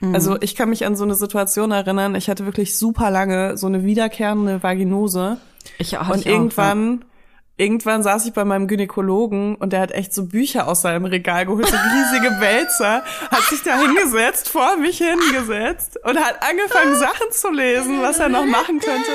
Mhm. Also ich kann mich an so eine Situation erinnern, ich hatte wirklich super lange so eine wiederkehrende Vaginose. Ich hatte Und ich auch, irgendwann, irgendwann saß ich bei meinem Gynäkologen und der hat echt so Bücher aus seinem Regal geholt, so riesige Wälzer, hat sich da hingesetzt, vor mich hingesetzt und hat angefangen, Sachen zu lesen, was er noch machen könnte.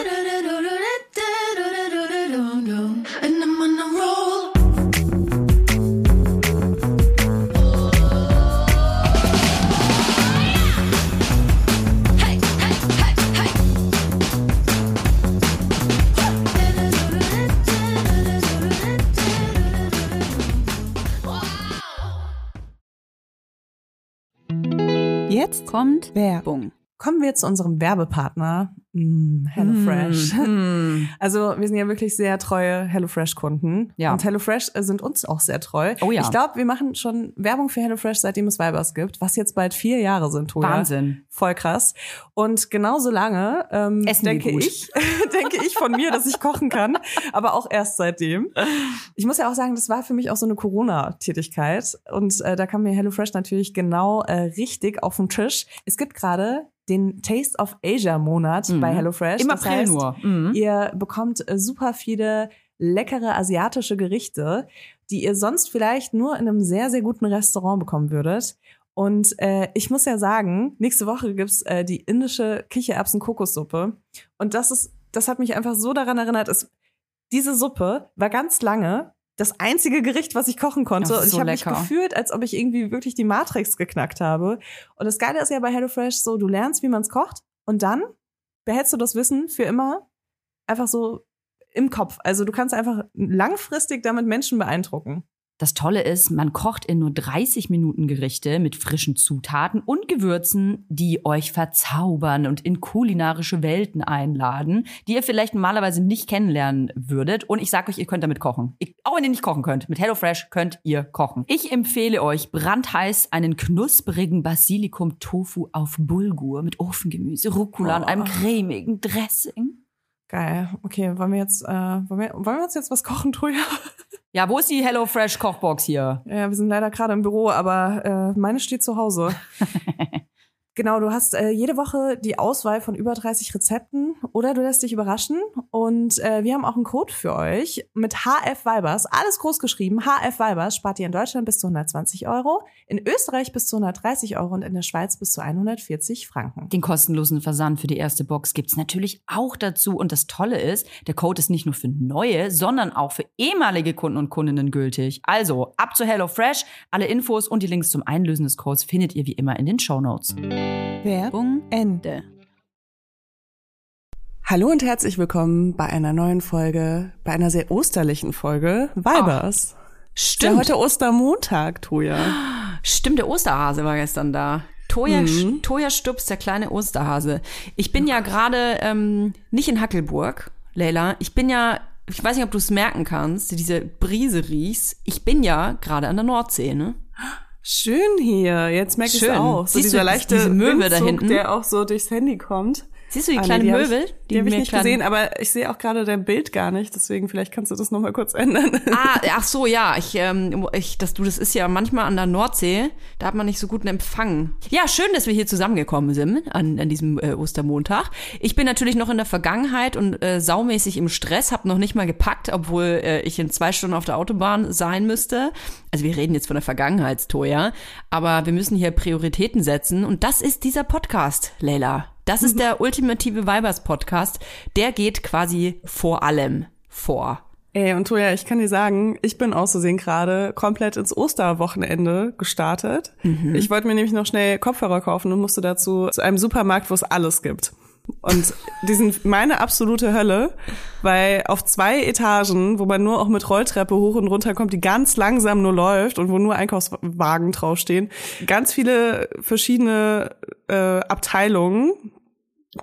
Jetzt Kommt Werbung. Kommen wir zu unserem Werbepartner, mm, HelloFresh. Mm. Also wir sind ja wirklich sehr treue HelloFresh-Kunden. Ja. Und HelloFresh sind uns auch sehr treu. Oh ja. Ich glaube, wir machen schon Werbung für HelloFresh, seitdem es Vibers gibt, was jetzt bald vier Jahre sind, Toja. Wahnsinn. Voll krass. Und genauso lange ähm, Essen denke ich, denke ich von mir, dass ich kochen kann, aber auch erst seitdem. Ich muss ja auch sagen, das war für mich auch so eine Corona-Tätigkeit und äh, da kam mir HelloFresh natürlich genau äh, richtig auf den Tisch. Es gibt gerade den Taste of Asia Monat bei HelloFresh. Im Das April heißt, nur. Mhm. Ihr bekommt äh, super viele leckere asiatische Gerichte, die ihr sonst vielleicht nur in einem sehr, sehr guten Restaurant bekommen würdet. Und äh, ich muss ja sagen, nächste Woche gibt's äh, die indische Kichererbsen-Kokossuppe. Und das ist, das hat mich einfach so daran erinnert, es, diese Suppe war ganz lange das einzige Gericht, was ich kochen konnte. Ist und ich so habe mich gefühlt, als ob ich irgendwie wirklich die Matrix geknackt habe. Und das Geile ist ja bei HelloFresh so, du lernst, wie man es kocht und dann behältst du das Wissen für immer einfach so im Kopf. Also du kannst einfach langfristig damit Menschen beeindrucken. Das Tolle ist, man kocht in nur 30 Minuten Gerichte mit frischen Zutaten und Gewürzen, die euch verzaubern und in kulinarische Welten einladen, die ihr vielleicht normalerweise nicht kennenlernen würdet. Und ich sage euch, ihr könnt damit kochen. Ich, auch wenn ihr nicht kochen könnt, mit HelloFresh könnt ihr kochen. Ich empfehle euch brandheiß einen knusprigen Basilikum-Tofu auf Bulgur mit Ofengemüse, Rucola und einem cremigen Dressing. Geil. Okay, wollen wir jetzt, äh, wollen, wir, wollen wir uns jetzt was kochen, Truja? Ja, wo ist die HelloFresh Kochbox hier? Ja, wir sind leider gerade im Büro, aber äh, meine steht zu Hause. Genau, du hast äh, jede Woche die Auswahl von über 30 Rezepten oder du lässt dich überraschen. Und äh, wir haben auch einen Code für euch mit HF Vibers. Alles groß geschrieben. HF Vibers spart ihr in Deutschland bis zu 120 Euro, in Österreich bis zu 130 Euro und in der Schweiz bis zu 140 Franken. Den kostenlosen Versand für die erste Box gibt's natürlich auch dazu. Und das Tolle ist, der Code ist nicht nur für neue, sondern auch für ehemalige Kunden und Kundinnen gültig. Also ab zu HelloFresh. Alle Infos und die Links zum Einlösen des Codes findet ihr wie immer in den Shownotes. Werbung Ende. Hallo und herzlich willkommen bei einer neuen Folge, bei einer sehr osterlichen Folge Vibers. Ist Ja, heute Ostermontag, Toja. Stimmt, der Osterhase war gestern da. Toja, Mhm. Toja Stups, der kleine Osterhase. Ich bin ja gerade ähm, nicht in Hackelburg, Leila. Ich bin ja, ich weiß nicht, ob du es merken kannst, diese Brise riechst. Ich bin ja gerade an der Nordsee, ne? Schön hier. Jetzt merke ich Schön. auch. So Siehst dieser du leichte diese Möwe da hinten? der auch so durchs Handy kommt. Siehst du die Ah, nee, kleine die hab Möbel? Ich, die habe ich nicht kleinen- gesehen, aber ich sehe auch gerade dein Bild gar nicht. Deswegen vielleicht kannst du das noch mal kurz ändern. Ah, ach so, ja, ich, ähm, ich, das, du, das ist ja manchmal an der Nordsee, da hat man nicht so guten Empfang. Ja, schön, dass wir hier zusammengekommen sind an, an diesem äh, Ostermontag. Ich bin natürlich noch in der Vergangenheit und äh, saumäßig im Stress, habe noch nicht mal gepackt, obwohl äh, ich in zwei Stunden auf der Autobahn sein müsste. Also wir reden jetzt von der Vergangenheitstoja, aber wir müssen hier Prioritäten setzen und das ist dieser Podcast, Leila. Das ist der ultimative Vibers-Podcast. Der geht quasi vor allem vor. Ey, und Toja, ich kann dir sagen, ich bin auszusehen gerade komplett ins Osterwochenende gestartet. Mhm. Ich wollte mir nämlich noch schnell Kopfhörer kaufen und musste dazu zu einem Supermarkt, wo es alles gibt. Und die sind meine absolute Hölle, weil auf zwei Etagen, wo man nur auch mit Rolltreppe hoch und runter kommt, die ganz langsam nur läuft und wo nur Einkaufswagen draufstehen, ganz viele verschiedene äh, Abteilungen.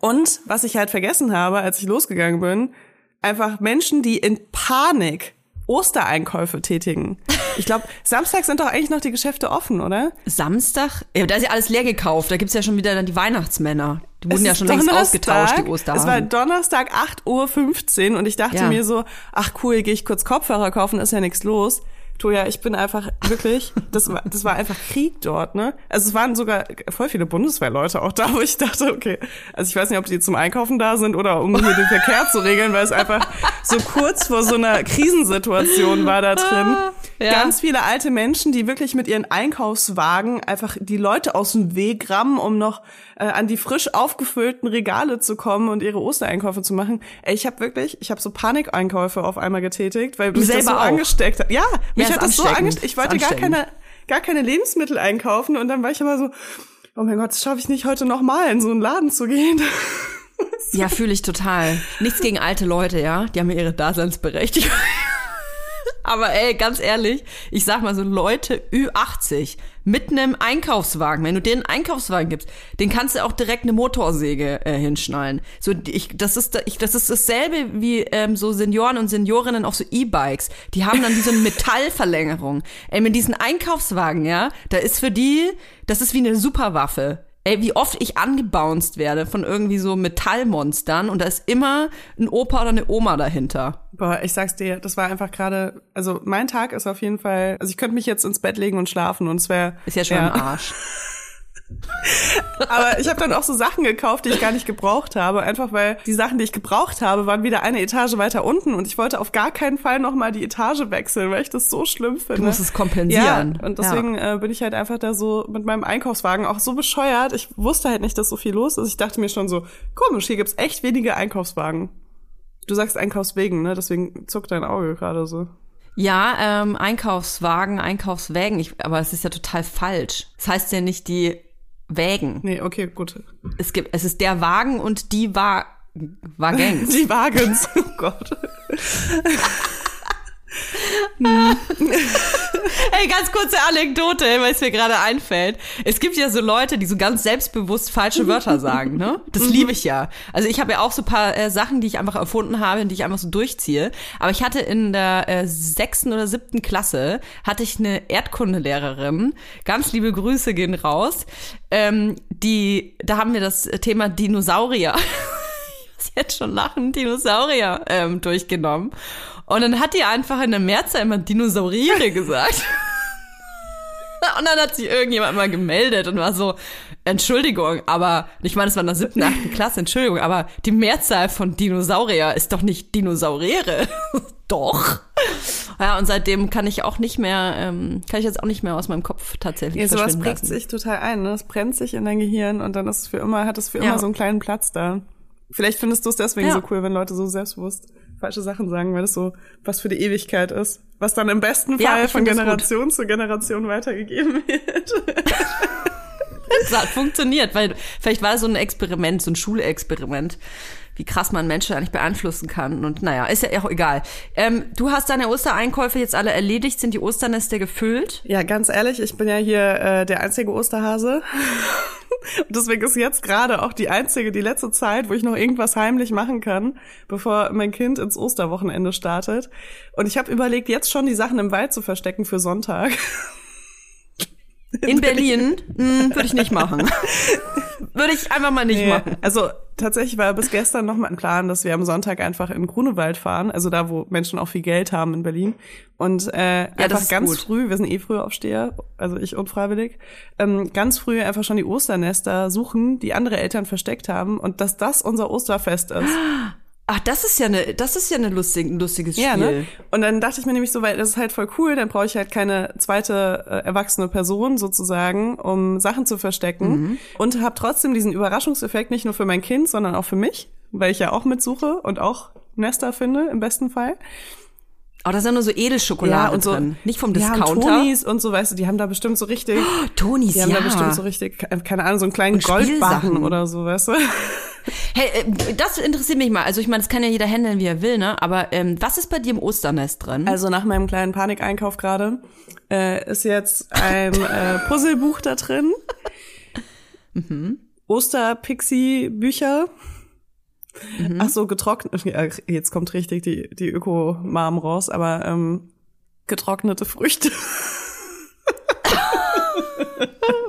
Und was ich halt vergessen habe, als ich losgegangen bin, einfach Menschen, die in Panik Ostereinkäufe tätigen. Ich glaube, Samstag sind doch eigentlich noch die Geschäfte offen, oder? Samstag? Ja, da ist ja alles leer gekauft. Da gibt's ja schon wieder dann die Weihnachtsmänner. Die wurden Es ja schon längst ausgetauscht, die Es war Osterhasen. Donnerstag 8.15 Uhr und ich dachte Ja. mir so, ach cool, gehe ich kurz Kopfhörer kaufen, ist ja nichts los. Toja, ich bin einfach wirklich, das war, das war einfach Krieg dort, ne? Also es waren sogar voll viele Bundeswehrleute auch da, wo ich dachte, okay, also ich weiß nicht, ob die zum Einkaufen da sind oder um hier den Verkehr zu regeln, weil es einfach so kurz vor so einer Krisensituation war da drin. Ja. Ganz viele alte Menschen, die wirklich mit ihren Einkaufswagen einfach die Leute aus dem Weg rammen, um noch äh, an die frisch aufgefüllten Regale zu kommen und ihre Ostereinkäufe zu machen. Ey, ich habe wirklich, ich habe so Panikeinkäufe auf einmal getätigt, weil mich das selber so auch. angesteckt hat. Ja, mich ist hat das so angesteckt. Ich wollte gar keine, gar keine Lebensmittel einkaufen und dann war ich immer so, oh mein Gott, das schaffe ich nicht heute nochmal in so einen Laden zu gehen. Ja, fühle ich total. Nichts gegen alte Leute, ja. Die haben ja ihre Daseinsberechtigung. Aber ey, ganz ehrlich, ich sag mal so Leute Ü80 mit einem Einkaufswagen, wenn du denen einen Einkaufswagen gibst, den kannst du auch direkt eine Motorsäge äh, hinschnallen. So, ich, das ist, ich, das ist dasselbe wie ähm, so Senioren und Seniorinnen auf so E-Bikes. Die haben dann wie so eine Metallverlängerung. Ey, mit diesen Einkaufswagen, ja, da ist für die, das ist wie eine Superwaffe. Ey, wie oft ich angebounced werde von irgendwie so Metallmonstern und da ist immer ein Opa oder eine Oma dahinter. Boah, ich sag's dir, das war einfach gerade, also mein Tag ist auf jeden Fall, also ich könnte mich jetzt ins Bett legen und schlafen und es wäre Ist ja schon am Arsch. Aber ich habe dann auch so Sachen gekauft, die ich gar nicht gebraucht habe, einfach weil die Sachen, die ich gebraucht habe, waren wieder eine Etage weiter unten und ich wollte auf gar keinen Fall noch mal die Etage wechseln, weil ich das so schlimm finde. Du musst es kompensieren. Ja, und deswegen Äh, bin ich halt einfach da so mit meinem Einkaufswagen auch so bescheuert. Ich wusste halt nicht, dass so viel los ist. Ich dachte mir schon so, komisch, hier gibt's echt wenige Einkaufswagen. Du sagst Einkaufswegen, ne? Deswegen zuckt dein Auge gerade so. Ja, ähm, Einkaufswagen, Einkaufswägen, ich, aber es ist ja total falsch. Das heißt ja nicht die Wägen. Nee, okay, gut. Es gibt, es ist der Wagen und die Wa Wagens. Die Wagens. Oh Gott. Ey, ganz kurze Anekdote, weil es mir gerade einfällt. Es gibt ja so Leute, die so ganz selbstbewusst falsche Wörter sagen, ne? Das liebe ich ja. Also ich habe ja auch so ein paar äh, Sachen, die ich einfach erfunden habe und die ich einfach so durchziehe. Aber ich hatte in der äh, sechsten oder siebten Klasse, hatte ich eine Erdkundelehrerin, ganz liebe Grüße gehen raus, ähm, die, da haben wir das Thema Dinosaurier. muss jetzt schon lachen, Dinosaurier ähm, durchgenommen. Und dann hat die einfach in der Mehrzahl immer Dinosauriere gesagt. Und dann hat sich irgendjemand mal gemeldet und war so, Entschuldigung, aber, ich meine, es war in der siebten, achten Klasse, Entschuldigung, aber die Mehrzahl von Dinosaurier ist doch nicht Dinosauriere. doch. Ja, und seitdem kann ich auch nicht mehr, ähm, kann ich jetzt auch nicht mehr aus meinem Kopf tatsächlich Ja, sowas prägt sich total ein, ne? Das brennt sich in dein Gehirn und dann ist es für immer, hat es für Ja. immer so einen kleinen Platz da. Vielleicht findest du es deswegen Ja. so cool, wenn Leute so selbstbewusst falsche Sachen sagen, weil das so was für die Ewigkeit ist. Was dann im besten Ja, Fall ich von das. Generation zu Generation weitergegeben wird. Es hat funktioniert, weil vielleicht war es so ein Experiment, so ein Schulexperiment, wie krass man Menschen eigentlich beeinflussen kann. Und naja, ist ja auch egal. Ähm, du hast deine Ostereinkäufe jetzt alle erledigt, sind die Osternester gefüllt? Ja, ganz ehrlich, ich bin ja hier äh, der einzige Osterhase. Und deswegen ist jetzt gerade auch die einzige, die letzte Zeit, wo ich noch irgendwas heimlich machen kann, bevor mein Kind ins Osterwochenende startet. Und ich habe überlegt, jetzt schon die Sachen im Wald zu verstecken für Sonntag. In Berlin hm, würde ich nicht machen. würde ich einfach mal nicht Nee, machen. Also tatsächlich war bis gestern noch mal ein Plan, dass wir am Sonntag einfach in Grunewald fahren, also da, wo Menschen auch viel Geld haben in Berlin. Und äh, das einfach ganz gut. früh, wir sind eh früh aufsteher, also ich unfreiwillig, ähm, ganz früh einfach schon die Osternester suchen, die andere Eltern versteckt haben und dass das unser Osterfest ist. Ach, das ist ja eine, das ist ja eine lustig, ein lustiges Spiel. Ja, ne? Und dann dachte ich mir nämlich so, weil das ist halt voll cool, dann brauche ich halt keine zweite äh, erwachsene Person sozusagen, um Sachen zu verstecken. Mhm. Und habe trotzdem diesen Überraschungseffekt nicht nur für mein Kind, sondern auch für mich, weil ich ja auch mitsuche und auch Nester finde, im besten Fall. Aber da ist ja nur so Edelschokolade und so, drin. Nicht vom Ja, und Discounter. Tonis und so, weißt du, die haben da bestimmt so richtig, Tonis, die haben ja. da bestimmt so richtig, keine Ahnung, so einen kleinen Goldbarren oder so, weißt du. Hey, äh, das interessiert mich mal. Also ich meine, das kann ja jeder handeln, wie er will, ne? Aber ähm, was ist bei dir im Osternest drin? Also nach meinem kleinen Panikeinkauf gerade äh, ist jetzt ein äh, Puzzlebuch da drin. Osterpixie-Bücher. Ach so, getrocknet. Ja, jetzt kommt richtig die, die Öko-Mom raus, aber ähm, getrocknete Früchte.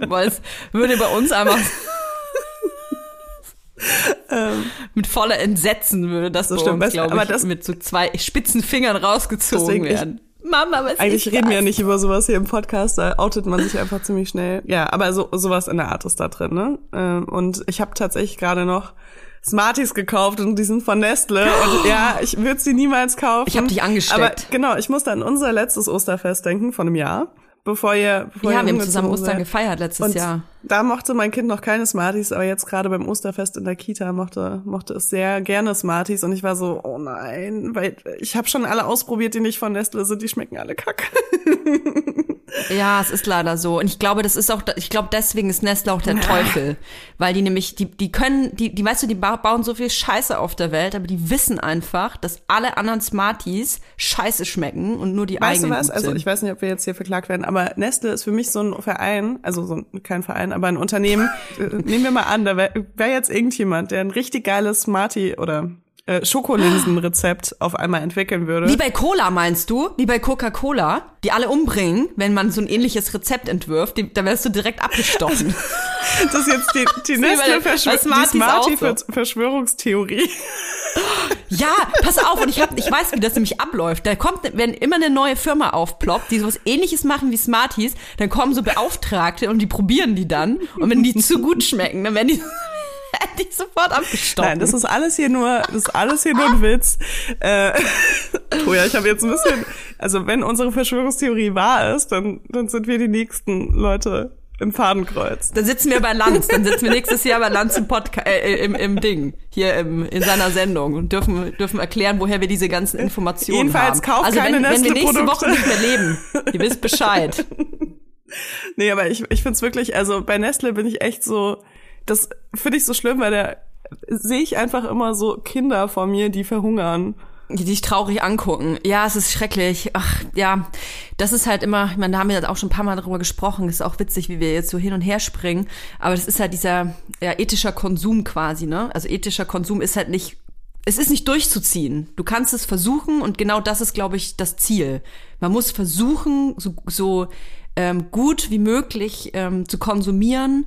Weil es würde bei uns einfach mit voller Entsetzen würde das So stimmt, uns, aber ich, das- mit so zwei spitzen Fingern rausgezogen Deswegen, ich, werden. Mama, was Eigentlich reden wir ja nicht über sowas hier im Podcast, da outet man sich einfach ziemlich schnell. Ja, aber so sowas in der Art ist da drin, ne? Ähm, Und ich habe tatsächlich gerade noch Smarties gekauft und die sind von Nestle. Und ja, ich würde sie niemals kaufen. Ich hab dich angesteckt. Aber genau, ich musste an unser letztes Osterfest denken von einem Jahr, bevor ihr bevor Ja, ihr wir haben zusammen Ostern seid. gefeiert letztes Und Jahr. da mochte mein Kind noch keine Smarties, aber jetzt gerade beim Osterfest in der Kita mochte, mochte es sehr gerne Smarties und ich war so, oh nein, weil ich habe schon alle ausprobiert, die nicht von Nestle sind, die schmecken alle kacke. Ja, es ist leider so. Und ich glaube, das ist auch, ich glaube, deswegen ist Nestle auch der Teufel. Weil die nämlich, die, die können, die, die, weißt du, die ba- bauen so viel Scheiße auf der Welt, aber die wissen einfach, dass alle anderen Smarties scheiße schmecken und nur die Weißt du eigenen was? gut Also sind. ich weiß nicht, ob wir jetzt hier verklagt werden, aber Nestle ist für mich so ein Verein, also so ein, kein Verein, aber ein Unternehmen. Äh, Nehmen wir mal an, da wäre wär jetzt irgendjemand, der ein richtig geiles Smartie oder äh, Schokolinsenrezept auf einmal entwickeln würde. Wie bei Cola meinst du? Wie bei Coca-Cola, die alle umbringen, wenn man so ein ähnliches Rezept entwirft, die, da wärst du direkt abgestochen. Das ist jetzt die, die bei Nestle den- bei Verschwör Smarties die Smartie auch so. Ver- Verschwörungstheorie. Ja, pass auf, und ich hab, ich weiß, wie das nämlich abläuft. Da kommt, wenn immer eine neue Firma aufploppt, die sowas ähnliches machen wie Smarties, dann kommen so Beauftragte und die probieren die dann. Und wenn die zu gut schmecken, dann werden die, werden die sofort abgestochen. Nein, das ist alles hier nur, das ist alles hier nur ein Witz. Äh, oh ja, ich habe jetzt ein bisschen, also wenn unsere Verschwörungstheorie wahr ist, dann, dann sind wir die nächsten Leute im Fadenkreuz. Dann sitzen wir bei Lanz, dann sitzen wir nächstes Jahr bei Lanz im Podcast, äh, im, im Ding, hier im, in seiner Sendung und dürfen, dürfen erklären, woher wir diese ganzen Informationen Jedenfalls haben. kauft also keine wenn, wenn wir nächste. Woche nicht mehr leben, ihr wisst Bescheid. Nee, aber ich, ich find's wirklich, also bei Nestle bin ich echt so, das finde ich so schlimm, weil da sehe ich einfach immer so Kinder vor mir, die verhungern. die dich traurig angucken. Ja, es ist schrecklich. Ach, ja, das ist halt immer, ich meine, da haben wir jetzt auch schon ein paar Mal darüber gesprochen. ist auch witzig, wie wir jetzt so hin und her springen. Aber das ist halt dieser ja, ethischer Konsum quasi, ne? Also ethischer Konsum ist halt nicht, es ist nicht durchzuziehen. Du kannst es versuchen und genau das ist, glaube ich, das Ziel. Man muss versuchen, so, so ähm, gut wie möglich ähm, zu konsumieren.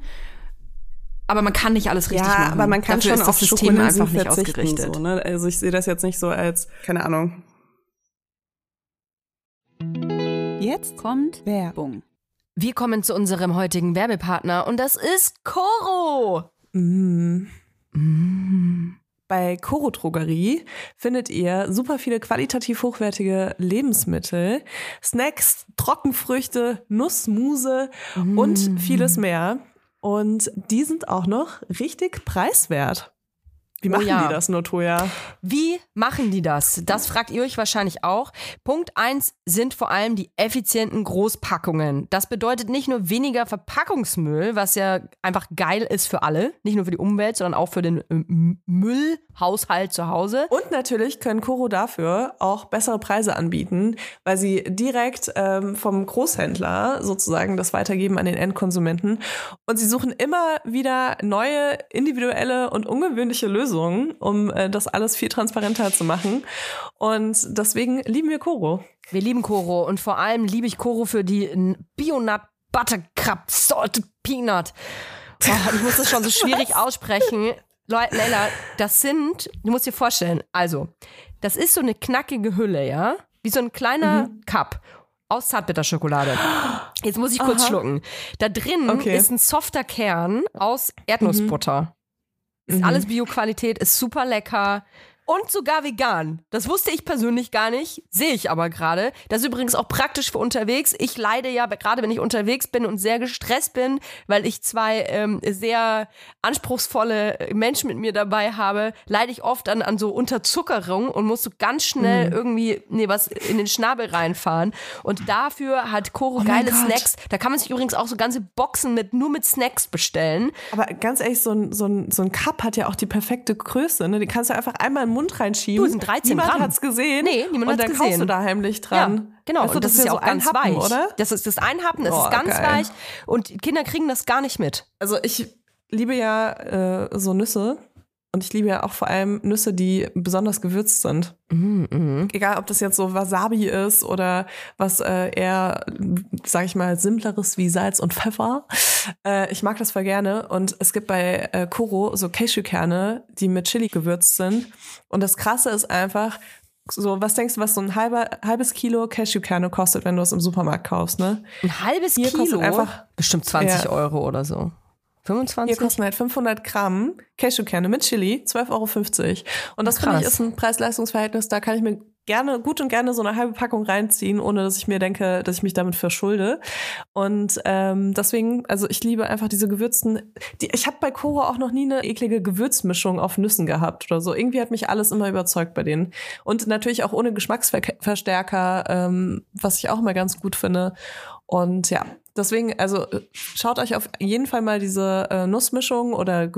Aber man kann nicht alles richtig ja, machen. aber man kann Dafür schon ist auf das System einfach nicht ausgerichtet. So, ne? Also ich sehe das jetzt nicht so als, keine Ahnung, Jetzt kommt Werbung. Wir kommen zu unserem heutigen Werbepartner und das ist Coro. Bei Coro Drogerie findet ihr super viele qualitativ hochwertige Lebensmittel, Snacks, Trockenfrüchte, Nussmuse und vieles mehr. Und die sind auch noch richtig preiswert. Wie machen ja. die das nur, Toja? Wie machen die das? Das fragt ihr euch wahrscheinlich auch. Punkt eins sind vor allem die effizienten Großpackungen. Das bedeutet nicht nur weniger Verpackungsmüll, was ja einfach geil ist für alle, nicht nur für die Umwelt, sondern auch für den ähm, Müllhaushalt zu Hause. Und natürlich können Coro dafür auch bessere Preise anbieten, weil sie direkt ähm, vom Großhändler sozusagen das weitergeben an den Endkonsumenten. Und sie suchen immer wieder neue, individuelle und ungewöhnliche Lösungen, um äh, das alles viel transparenter zu machen. Und deswegen lieben wir Coro. Wir lieben Coro und vor allem liebe ich Coro für die Bionut Buttercup Salted Peanut. Oh, ich muss das schon so schwierig aussprechen. Leute, Leila, das sind, du musst dir vorstellen, also, das ist so eine knackige Hülle, ja? Wie so ein kleiner Cup aus Zartbitterschokolade. Jetzt muss ich kurz schlucken. Da drin Okay. ist ein softer Kern aus Erdnussbutter. Ist alles Bio-Qualität, ist super lecker. Und sogar vegan. Das wusste ich persönlich gar nicht, sehe ich aber gerade. Das ist übrigens auch praktisch für unterwegs. Ich leide ja, gerade wenn ich unterwegs bin und sehr gestresst bin, weil ich zwei ähm, sehr anspruchsvolle Menschen mit mir dabei habe, leide ich oft an, an so Unterzuckerung und muss so ganz schnell irgendwie nee, was in den Schnabel reinfahren. Und dafür hat Coro geile Gott. Snacks. Da kann man sich übrigens auch so ganze Boxen mit nur mit Snacks bestellen. Aber ganz ehrlich, so ein, so ein, so ein Cup hat ja auch die perfekte Größe. Ne? Die kannst du einfach einmal in den Mund reinschieben. Du, sind 13 niemand Gramm. hat's gesehen. Nee, niemand Und hat's dann kaufst gesehen. du da heimlich dran. Ja, genau. Du, und das, ist ja so auch ganz Happen, weich. oder? Das ist das Einhappen, das Oh, ist ganz geil. weich. Und die Kinder kriegen das gar nicht mit. Also ich liebe ja äh, so Nüsse. Und ich liebe ja auch vor allem Nüsse, die besonders gewürzt sind. Egal, ob das jetzt so Wasabi ist oder was äh, eher, sag ich mal, simpleres wie Salz und Pfeffer. Äh, ich mag das voll gerne. Und es gibt bei äh, Koro so Cashewkerne, die mit Chili gewürzt sind. Und das Krasse ist einfach, so, was denkst du, was so ein halber, halbes Kilo Cashewkerne kostet, wenn du es im Supermarkt kaufst, ne? Ein halbes Hier Kilo? kostet einfach- Bestimmt 20 Ja. Euro oder so. 25? Hier kosten halt 500 Gramm Cashewkerne mit Chili, 12,50 Euro. Und das finde ich ist ein Preis-Leistungs-Verhältnis, da kann ich mir gerne, gut und gerne so eine halbe Packung reinziehen, ohne dass ich mir denke, dass ich mich damit verschulde. Und ähm, deswegen, also ich liebe einfach diese gewürzten, die, ich habe bei Koro auch noch nie eine eklige Gewürzmischung auf Nüssen gehabt oder so. Irgendwie hat mich alles immer überzeugt bei denen. Und natürlich auch ohne Geschmacksverstärker, ähm, was ich auch mal ganz gut finde. Und ja, deswegen, also äh, schaut euch auf jeden Fall mal diese äh, Nussmischung oder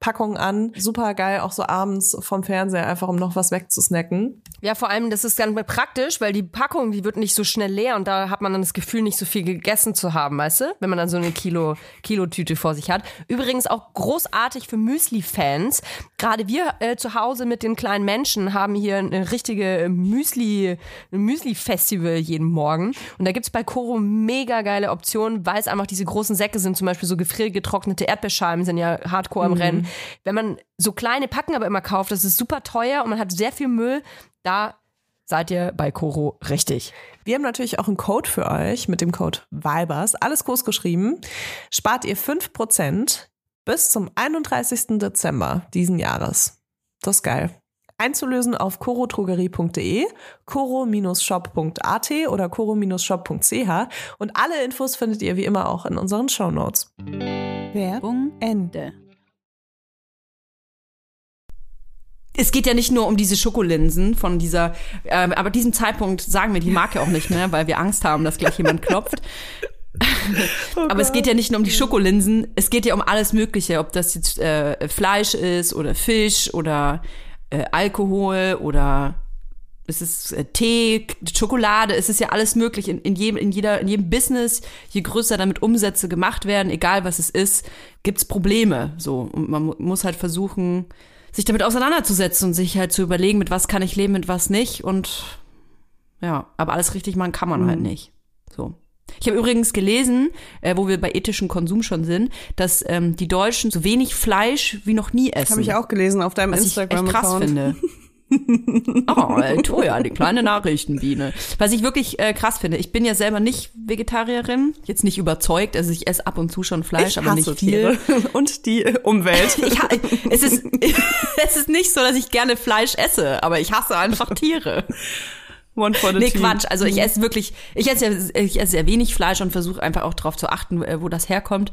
Gewürznusspackung an. Super geil, auch so abends vom Fernseher, einfach um noch was wegzusnacken. Ja, vor allem, das ist ganz praktisch, weil die Packung, die wird nicht so schnell leer und da hat man dann das Gefühl, nicht so viel gegessen zu haben, weißt du? Wenn man dann so eine Kilo, Kilotüte vor sich hat. Übrigens auch großartig für Müsli-Fans. Gerade wir äh, zu Hause mit den kleinen Menschen haben hier eine richtige Müsli, Müsli-Festival jeden Morgen. Und da gibt's bei Koro mega geile Optionen, weil es einfach diese großen Säcke sind, zum Beispiel so gefriergetrocknete Erdbeerscheiben sind ja hardcore im Rennen. Wenn man so kleine Packen aber immer kauft, das ist super teuer und man hat sehr viel Müll, da seid ihr bei Koro richtig. Wir haben natürlich auch einen Code für euch mit dem Code VIBERS. Alles groß geschrieben. Spart ihr 5% bis zum 31. Dezember diesen Jahres. Das ist geil. Einzulösen auf corotrogerie.de, coro-shop.at oder coro-shop.ch und alle Infos findet ihr wie immer auch in unseren Shownotes. Werbung Ende. Es geht ja nicht nur um diese Schokolinsen von dieser, ähm, aber diesem Zeitpunkt sagen wir die Marke auch nicht mehr, weil wir Angst haben, dass gleich jemand klopft. aber es geht ja nicht nur um die Schokolinsen, es geht ja um alles Mögliche, ob das jetzt äh, Fleisch ist oder Fisch oder äh, Alkohol oder es ist äh, Tee, Schokolade, es ist ja alles möglich in, in, jedem, in, jeder, in jedem Business. Je größer damit Umsätze gemacht werden, egal was es ist, gibt's Probleme. So und man mu- muss halt versuchen, sich damit auseinanderzusetzen und sich halt zu überlegen, mit was kann ich leben, mit was nicht. Und ja, aber alles richtig machen kann man halt nicht. So. Ich habe übrigens gelesen, äh, wo wir bei ethischem Konsum schon sind, dass ähm, die Deutschen so wenig Fleisch wie noch nie essen. Habe ich auch gelesen auf deinem Was ich echt krass finde. oh, ey, Toja, die kleine Nachrichtenbiene. Was ich wirklich äh, krass finde, ich bin ja selber nicht Vegetarierin, jetzt nicht überzeugt, also ich esse ab und zu schon Fleisch, Ich aber nicht viel. Tiere und die Umwelt. Ich, es, ist, es ist nicht so, dass ich gerne Fleisch esse, aber ich hasse einfach Tiere. One for the Nee, team. Quatsch. Also ich esse wirklich, ich esse, ich esse sehr wenig Fleisch und versuche einfach auch darauf zu achten, äh, wo das herkommt.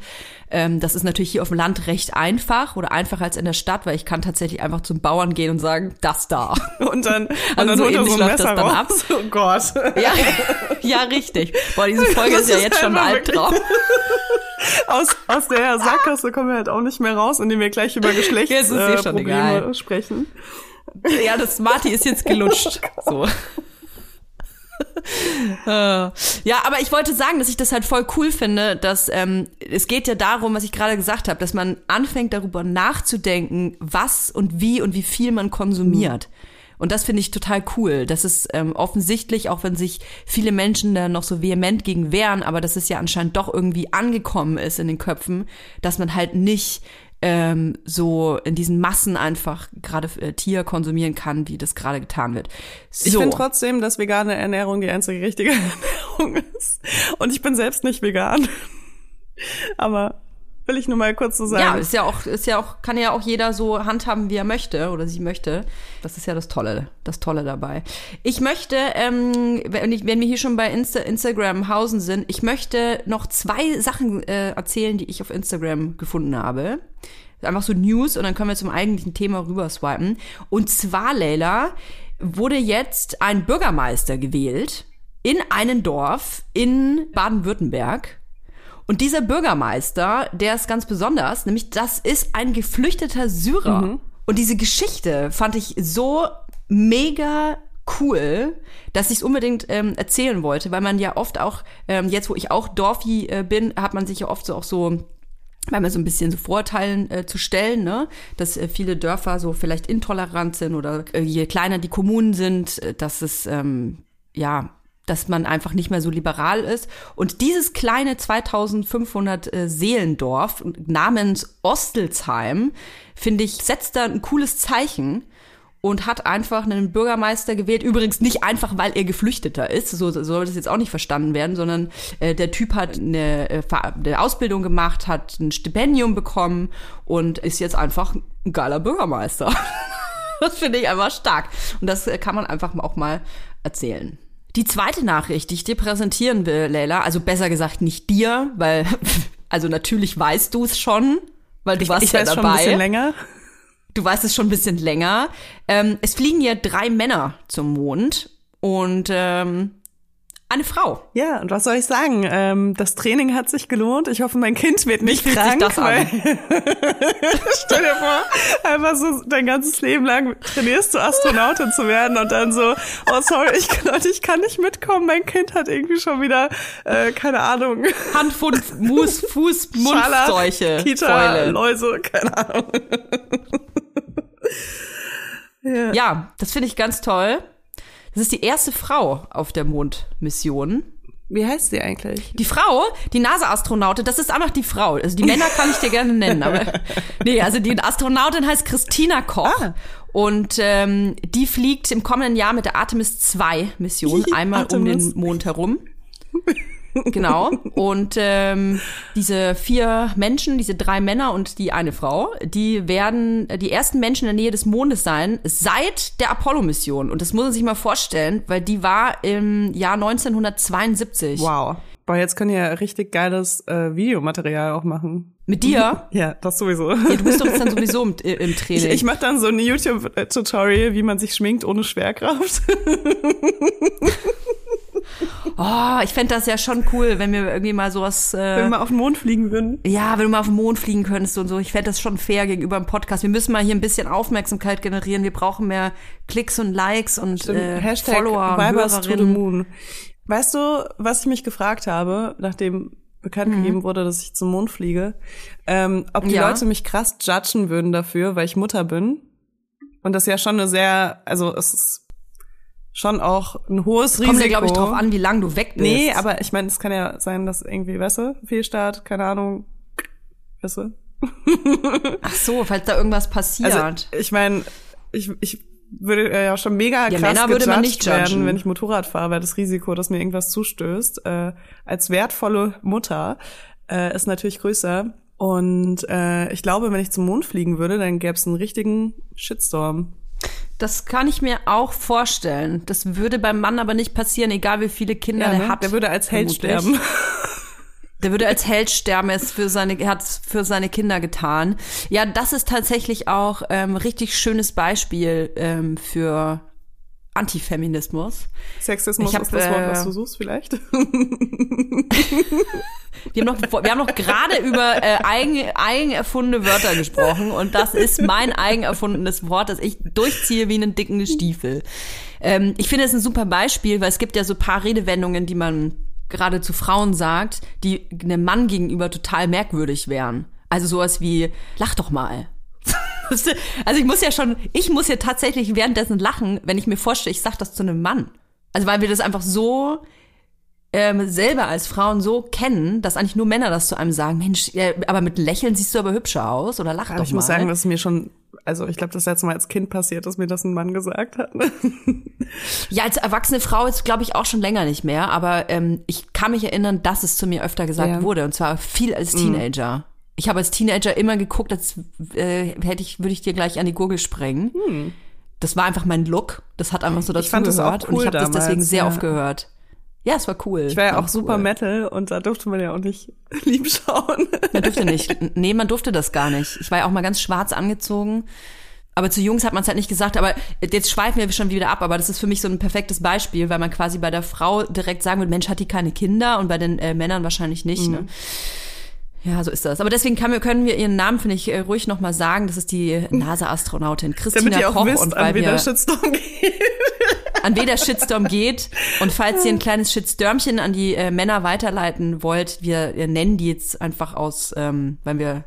Ähm, das ist natürlich hier auf dem Land recht einfach oder einfacher als in der Stadt, weil ich kann tatsächlich einfach zum Bauern gehen und sagen, das da. Und dann, und Also dann so ähnlich so ein läuft das Messer dann raus. ab. Oh Gott. Ja, ja, richtig. Boah, diese Folge Das ist ja ist jetzt schon ein Albtraum. Aus, aus der Sackgasse kommen wir halt auch nicht mehr raus, indem wir gleich über ist eh Geschlechtsprobleme äh. Probleme sprechen. Ja, das Smarty ist jetzt gelutscht. So. Ja, aber ich wollte sagen, dass ich das halt voll cool finde, dass ähm, es geht ja darum, was ich gerade gesagt habe, dass man anfängt darüber nachzudenken, was und wie und wie viel man konsumiert. Und das finde ich total cool. Das ist ähm, offensichtlich, auch wenn sich viele Menschen da noch so vehement gegen wehren, aber dass es ja anscheinend doch irgendwie angekommen ist in den Köpfen, dass man halt nicht ähm, so in diesen Massen einfach gerade äh, Tier konsumieren kann, wie das gerade getan wird. So. Ich finde trotzdem, dass vegane Ernährung die einzige richtige Ernährung ist. Und ich bin selbst nicht vegan. Aber will ich nur mal kurz so sagen. ja, ist ja auch, ist ja auch, kann ja auch jeder so handhaben, wie er möchte oder sie möchte. Das ist ja das Tolle, das Tolle dabei. Ich möchte, ähm, wenn, ich, wenn wir hier schon bei Insta, Instagram Hausen sind, ich möchte noch zwei Sachen äh, erzählen, die ich auf Instagram gefunden habe. Einfach so News und dann können wir zum eigentlichen Thema rüber swipen. Und zwar, Leila, wurde jetzt ein Bürgermeister gewählt in einem Dorf in Baden-Württemberg. Und dieser Bürgermeister, der ist ganz besonders, nämlich das ist ein geflüchteter Syrer. Und diese Geschichte fand ich so mega cool, dass ich es unbedingt ähm, erzählen wollte, weil man ja oft auch, ähm, jetzt wo ich auch Dorfi äh, bin, hat man sich ja oft so auch so manchmal so ein bisschen so Vorurteilen äh, zu stellen, ne? dass äh, viele Dörfer so vielleicht intolerant sind oder äh, je kleiner die Kommunen sind, äh, dass es ähm, ja dass man einfach nicht mehr so liberal ist. Und dieses kleine 2500 äh, Seelendorf namens Ostelsheim, finde ich, setzt da ein cooles Zeichen. und hat einfach einen Bürgermeister gewählt. Übrigens nicht einfach, weil er Geflüchteter ist, so so soll das jetzt auch nicht verstanden werden, sondern äh, der Typ hat eine, äh, eine Ausbildung gemacht, hat ein Stipendium bekommen und ist jetzt einfach ein geiler Bürgermeister. Das finde ich einfach stark. Und das äh, kann man einfach auch mal erzählen. Die zweite Nachricht, die ich dir präsentieren will, Leila, also besser gesagt nicht dir, weil, also natürlich weißt du es schon, weil du warst ich ja dabei. schon ein bisschen länger. Du weißt es schon ein bisschen länger. Ähm, es fliegen ja drei Männer zum Mond und ähm, eine Frau. Ja, und was soll ich sagen? Ähm, das Training hat sich gelohnt. Ich hoffe, mein Kind wird nicht sich krank. das weil Stell dir vor, einfach so dein ganzes Leben lang trainierst du Astronautin zu werden und dann so, oh sorry, ich, Leute, ich kann nicht mitkommen. Mein Kind hat irgendwie schon wieder, äh, keine Ahnung, Hand, Fuß, Fuß, Fuß Scharlach, Mundseuche, Kita, Fäule. Läuse, keine Ahnung. Ja, das finde ich ganz toll. Das ist die erste Frau auf der Mondmission. Wie heißt sie eigentlich? Die Frau, die NASA-Astronautin, das ist einfach die Frau. Also die Männer kann ich dir gerne nennen, aber nee, also die Astronautin heißt Christina Koch. Ah. Und ähm, die fliegt im kommenden Jahr mit der Artemis 2 Mission einmal um Artemis. den Mond herum. Genau. Und ähm, diese vier Menschen, diese drei Männer und die eine Frau, die werden die ersten Menschen in der Nähe des Mondes sein seit der Apollo-Mission. Und das muss man sich mal vorstellen, weil die war im Jahr 1972. Wow. Boah, jetzt können ja richtig geiles äh, Videomaterial auch machen. Mit dir? Ja, das sowieso. Ja, du bist doch jetzt dann sowieso im, im Ich, Training. ich mache dann so ein YouTube-Tutorial, wie man sich schminkt ohne Schwerkraft. oh, ich fände das ja schon cool, wenn wir irgendwie mal sowas. Wenn wir Äh, mal auf den Mond fliegen würden. ja, wenn du mal auf den Mond fliegen könntest und so. Ich fände das schon fair gegenüber dem Podcast. Wir müssen mal hier ein bisschen Aufmerksamkeit generieren. Wir brauchen mehr Klicks und Likes und äh, Hashtag Follower, Vibers to the. Moon. Weißt du, was ich mich gefragt habe, nachdem bekannt Mhm. gegeben wurde, dass ich zum Mond fliege, ähm, ob die Ja. Leute mich krass judgen würden dafür, weil ich Mutter bin. Und das ist ja schon eine sehr, also es ist schon auch ein hohes Risiko. Kommt ja, glaube ich, drauf an, wie lang du weg bist. Nee, aber ich meine, es kann ja sein, dass irgendwie, weißt du, Fehlstart, keine Ahnung, weißt du? Ach so, falls da irgendwas passiert. Also ich meine, ich, ich würde äh, ja schon mega Ja, krass Männer würde man nicht judgen. werden, wenn ich Motorrad fahre, weil das Risiko, dass mir irgendwas zustößt, äh, als wertvolle Mutter äh, ist natürlich größer. Und äh, ich glaube, wenn ich zum Mond fliegen würde, dann gäbe es einen richtigen Shitstorm. Das kann ich mir auch vorstellen. Das würde beim Mann aber nicht passieren, egal wie viele Kinder der ne? hat. Der würde als Held sterben. Der würde als Held sterben, er ist für seine, er hat für seine Kinder getan. Ja, das ist tatsächlich auch ähm, richtig schönes Beispiel ähm, für Antifeminismus. Sexismus Ich hab, ist das Wort, was äh, du suchst, vielleicht. Wir haben noch, wir haben noch gerade über äh, eigen, eigen erfundene Wörter gesprochen und das ist mein eigen erfundenes Wort, das ich durchziehe wie einen dicken Stiefel. Ähm, ich finde es ein super Beispiel, weil es gibt ja so ein paar Redewendungen, die man gerade zu Frauen sagt, die einem Mann gegenüber total merkwürdig wären. Also sowas wie, lach doch mal. Also ich muss ja schon, ich muss ja tatsächlich währenddessen lachen, wenn ich mir vorstelle, ich sag das zu einem Mann. Also weil wir das einfach so ähm, selber als Frauen so kennen, dass eigentlich nur Männer das zu einem sagen, Mensch, äh, aber mit Lächeln siehst du aber hübscher aus oder lach Aber doch ich mal. muss sagen, das ist mir schon, also ich glaube, das letzte Mal als Kind passiert, dass mir das ein Mann gesagt hat. ja, als erwachsene Frau jetzt glaube ich auch schon länger nicht mehr, aber ähm, ich kann mich erinnern, dass es zu mir öfter gesagt Ja. Mhm. wurde und zwar viel als Teenager. Ich habe als Teenager immer geguckt, als äh, hätte ich, würde ich dir gleich an die Gurgel sprengen. Das war einfach mein Look. Das hat einfach so dazu Hm. fand das auch gehört und cool ich habe das deswegen sehr ja. oft gehört. Ja, es war cool. Ich war ja auch super cool. Metal und da durfte man ja auch nicht lieb schauen. Man durfte nicht. Nee, man durfte das gar nicht. Ich war ja auch mal ganz schwarz angezogen. Aber zu Jungs hat man es halt nicht gesagt. Aber jetzt schweifen wir schon wieder ab. Aber das ist für mich so ein perfektes Beispiel, weil man quasi bei der Frau direkt sagen wird, Mensch, hat die keine Kinder? Und bei den äh, Männern wahrscheinlich nicht. Mhm. Ne? Ja, so ist das. Aber deswegen kann, können wir ihren Namen, finde ich, äh, ruhig nochmal sagen. Das ist die NASA-Astronautin Christina Damit ihr auch Koch. wisst, und an weil wen wir der Shitstorm geht. an wen der Shitstorm geht. Und falls ihr ein kleines Shitstörmchen an die äh, Männer weiterleiten wollt, wir, wir nennen die jetzt einfach aus, ähm, weil wir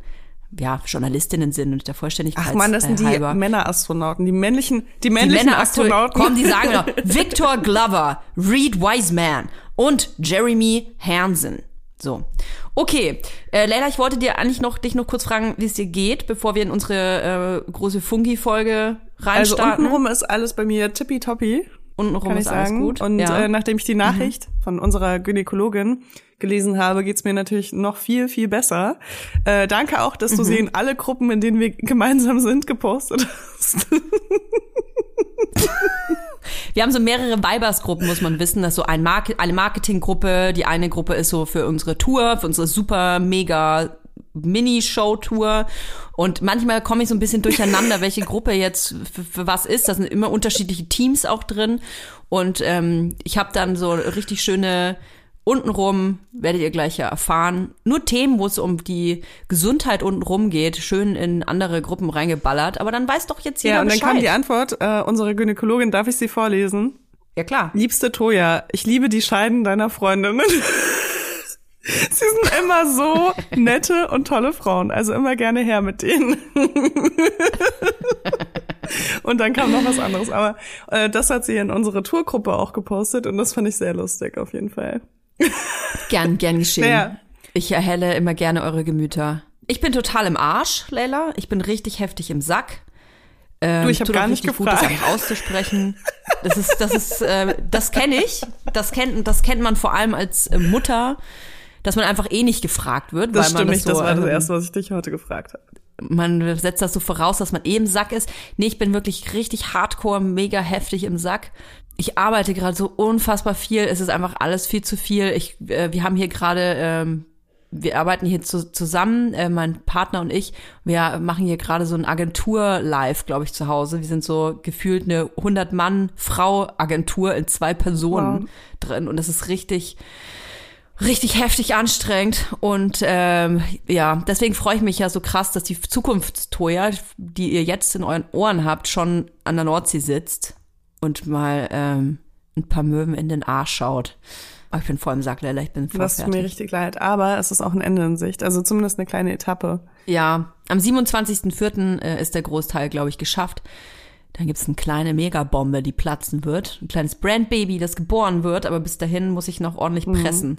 ja Journalistinnen sind und der Vollständigkeit Ach man, das sind äh, die. Männerastronauten, die männlichen, die Die männlichen Männer Astronauten. Komm, die sagen noch Victor Glover, Reed Wiseman und Jeremy Hansen. So. Okay, äh, Leila, ich wollte dir eigentlich noch dich noch kurz fragen, wie es dir geht, bevor wir in unsere äh, große Fungi-Folge Also reinstarten. untenrum ist alles bei mir tippitoppi, Untenrum kann ich ist alles sagen. gut. Und ja. äh, nachdem ich die Nachricht von unserer Gynäkologin gelesen habe, geht's mir natürlich noch viel, viel besser. Äh, danke auch, dass du Mhm. sie in alle Gruppen, in denen wir gemeinsam sind, gepostet hast. Wir haben so mehrere Weibersgruppen, muss man wissen. Das ist so ein Market, eine Marketinggruppe. Die eine Gruppe ist so für unsere Tour, für unsere super mega Mini-Show-Tour. Und manchmal komme ich so ein bisschen durcheinander, welche Gruppe jetzt für, für was ist. Da sind immer unterschiedliche Teams auch drin. Und ähm, ich habe dann so richtig schöne untenrum, werdet ihr gleich ja erfahren, nur Themen, wo es um die Gesundheit untenrum geht, schön in andere Gruppen reingeballert. Aber dann weiß doch jetzt jeder Ja, und dann Bescheid. kam die Antwort, äh, unsere Gynäkologin, darf ich sie vorlesen? ja, klar. Liebste Toja, ich liebe die Scheiden deiner Freundinnen. Sie sind immer so nette und tolle Frauen, also immer gerne her mit denen. und dann kam noch was anderes, aber äh, das hat sie in unsere Tourgruppe auch gepostet und das fand ich sehr lustig auf jeden Fall. Gern, gern geschehen. Naja. Ich erhelle immer gerne eure Gemüter. Ich bin total im Arsch, Leila. Ich bin richtig heftig im Sack. Ähm, Du, ich hab tut gar auch nicht richtig gut, das gefragt. einfach auszusprechen. Das ist, das ist, äh, das kenne ich. Das kennt, das kennt man vor allem als äh, Mutter, dass man einfach eh nicht gefragt wird, Das weil man stimmt das so, das war das ähm, erste, was ich dich heute gefragt habe. man setzt das so voraus, dass man eh im Sack ist. Nee, ich bin wirklich richtig hardcore, mega heftig im Sack. Ich arbeite gerade so unfassbar viel. Es ist einfach alles viel zu viel. Ich, äh, wir haben hier gerade, ähm, wir arbeiten hier zu, zusammen, äh, mein Partner und ich. Wir machen hier gerade so ein Agentur-Live, glaube ich, zu Hause. Wir sind so gefühlt eine 100-Mann-Frau-Agentur in zwei Personen drin. Und das ist richtig, richtig heftig anstrengend und ähm, ja, deswegen freue ich mich ja so krass, dass die Zukunftstoja, die ihr jetzt in euren Ohren habt, schon an der Nordsee sitzt und mal ähm, ein paar Möwen in den Arsch schaut. Aber ich bin voll im Sack, Lella, ich bin voll Das tut mir richtig leid, aber es ist auch ein Ende in Sicht, also zumindest eine kleine Etappe. Ja, am 27.04. Äh, ist der Großteil, glaube ich, geschafft. Dann gibt's eine kleine Megabombe, die platzen wird. Ein kleines Brandbaby, das geboren wird, aber bis dahin muss ich noch ordentlich pressen.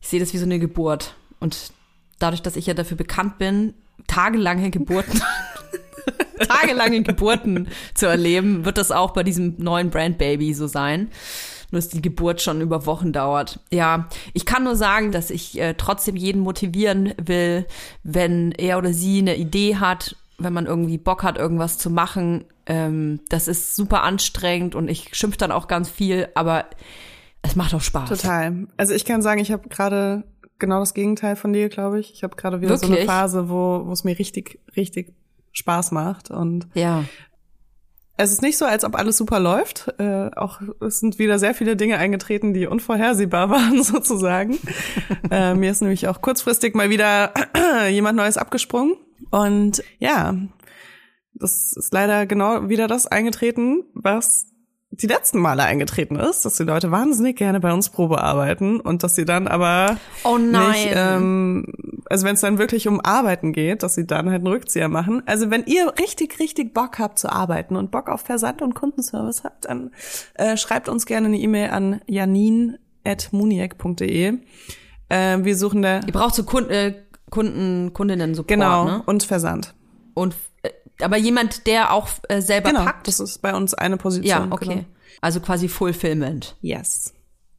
Ich sehe das wie so eine Geburt. Und dadurch, dass ich ja dafür bekannt bin, tagelange Geburten, tagelange Geburten zu erleben, wird das auch bei diesem neuen Brandbaby so sein. Nur dass die Geburt schon über Wochen dauert. Ja, ich kann nur sagen, dass ich äh, trotzdem jeden motivieren will, wenn er oder sie eine Idee hat, wenn man irgendwie Bock hat, irgendwas zu machen. Ähm, das ist super anstrengend und ich schimpf dann auch ganz viel, aber es macht auch Spaß. Total. Also ich kann sagen, ich habe gerade genau das Gegenteil von dir, glaube ich. Ich habe gerade wieder so eine Wirklich? Phase, wo wo es mir richtig, richtig Spaß macht. Und Ja. es ist nicht so, als ob alles super läuft. Äh, auch es sind wieder sehr viele Dinge eingetreten, die unvorhersehbar waren, sozusagen. äh, mir ist nämlich auch kurzfristig mal wieder jemand Neues abgesprungen. Und ja, das ist leider genau wieder das eingetreten, was die letzten Male eingetreten ist, dass die Leute wahnsinnig gerne bei uns Probe arbeiten und dass sie dann aber Oh nein. nicht, ähm, also wenn es dann wirklich um Arbeiten geht, dass sie dann halt einen Rückzieher machen. Also wenn ihr richtig, richtig Bock habt zu arbeiten und Bock auf Versand und Kundenservice habt, dann äh, schreibt uns gerne eine E-Mail an janin.muniek.de. Äh, wir suchen da Ihr braucht so Kunden, äh, Kunden Kundinnen Support, genau ne? und Versand. Und aber jemand, der auch äh, selber Genau, packt. das ist bei uns eine Position. ja, okay. Genau. Also quasi Fulfillment. Yes.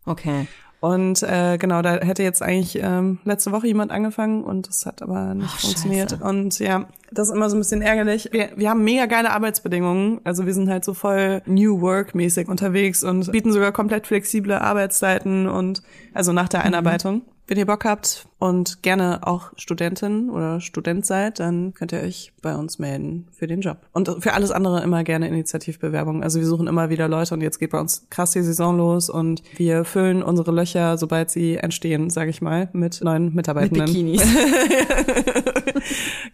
Okay. Und äh, genau, da hätte jetzt eigentlich ähm, letzte Woche jemand angefangen und das hat aber nicht Ach, funktioniert. scheiße. Und ja, das ist immer so ein bisschen ärgerlich. Wir, wir haben mega geile Arbeitsbedingungen. Also wir sind halt so voll New Work-mäßig unterwegs und bieten sogar komplett flexible Arbeitszeiten und also nach der Einarbeitung. Wenn ihr Bock habt und gerne auch Studentin oder Student seid, dann könnt ihr euch bei uns melden für den Job. Und für alles andere immer gerne Initiativbewerbung. Also wir suchen immer wieder Leute und jetzt geht bei uns krass die Saison los und wir füllen unsere Löcher, sobald sie entstehen, sage ich mal, mit neuen Mit Mitarbeitenden. Bikinis.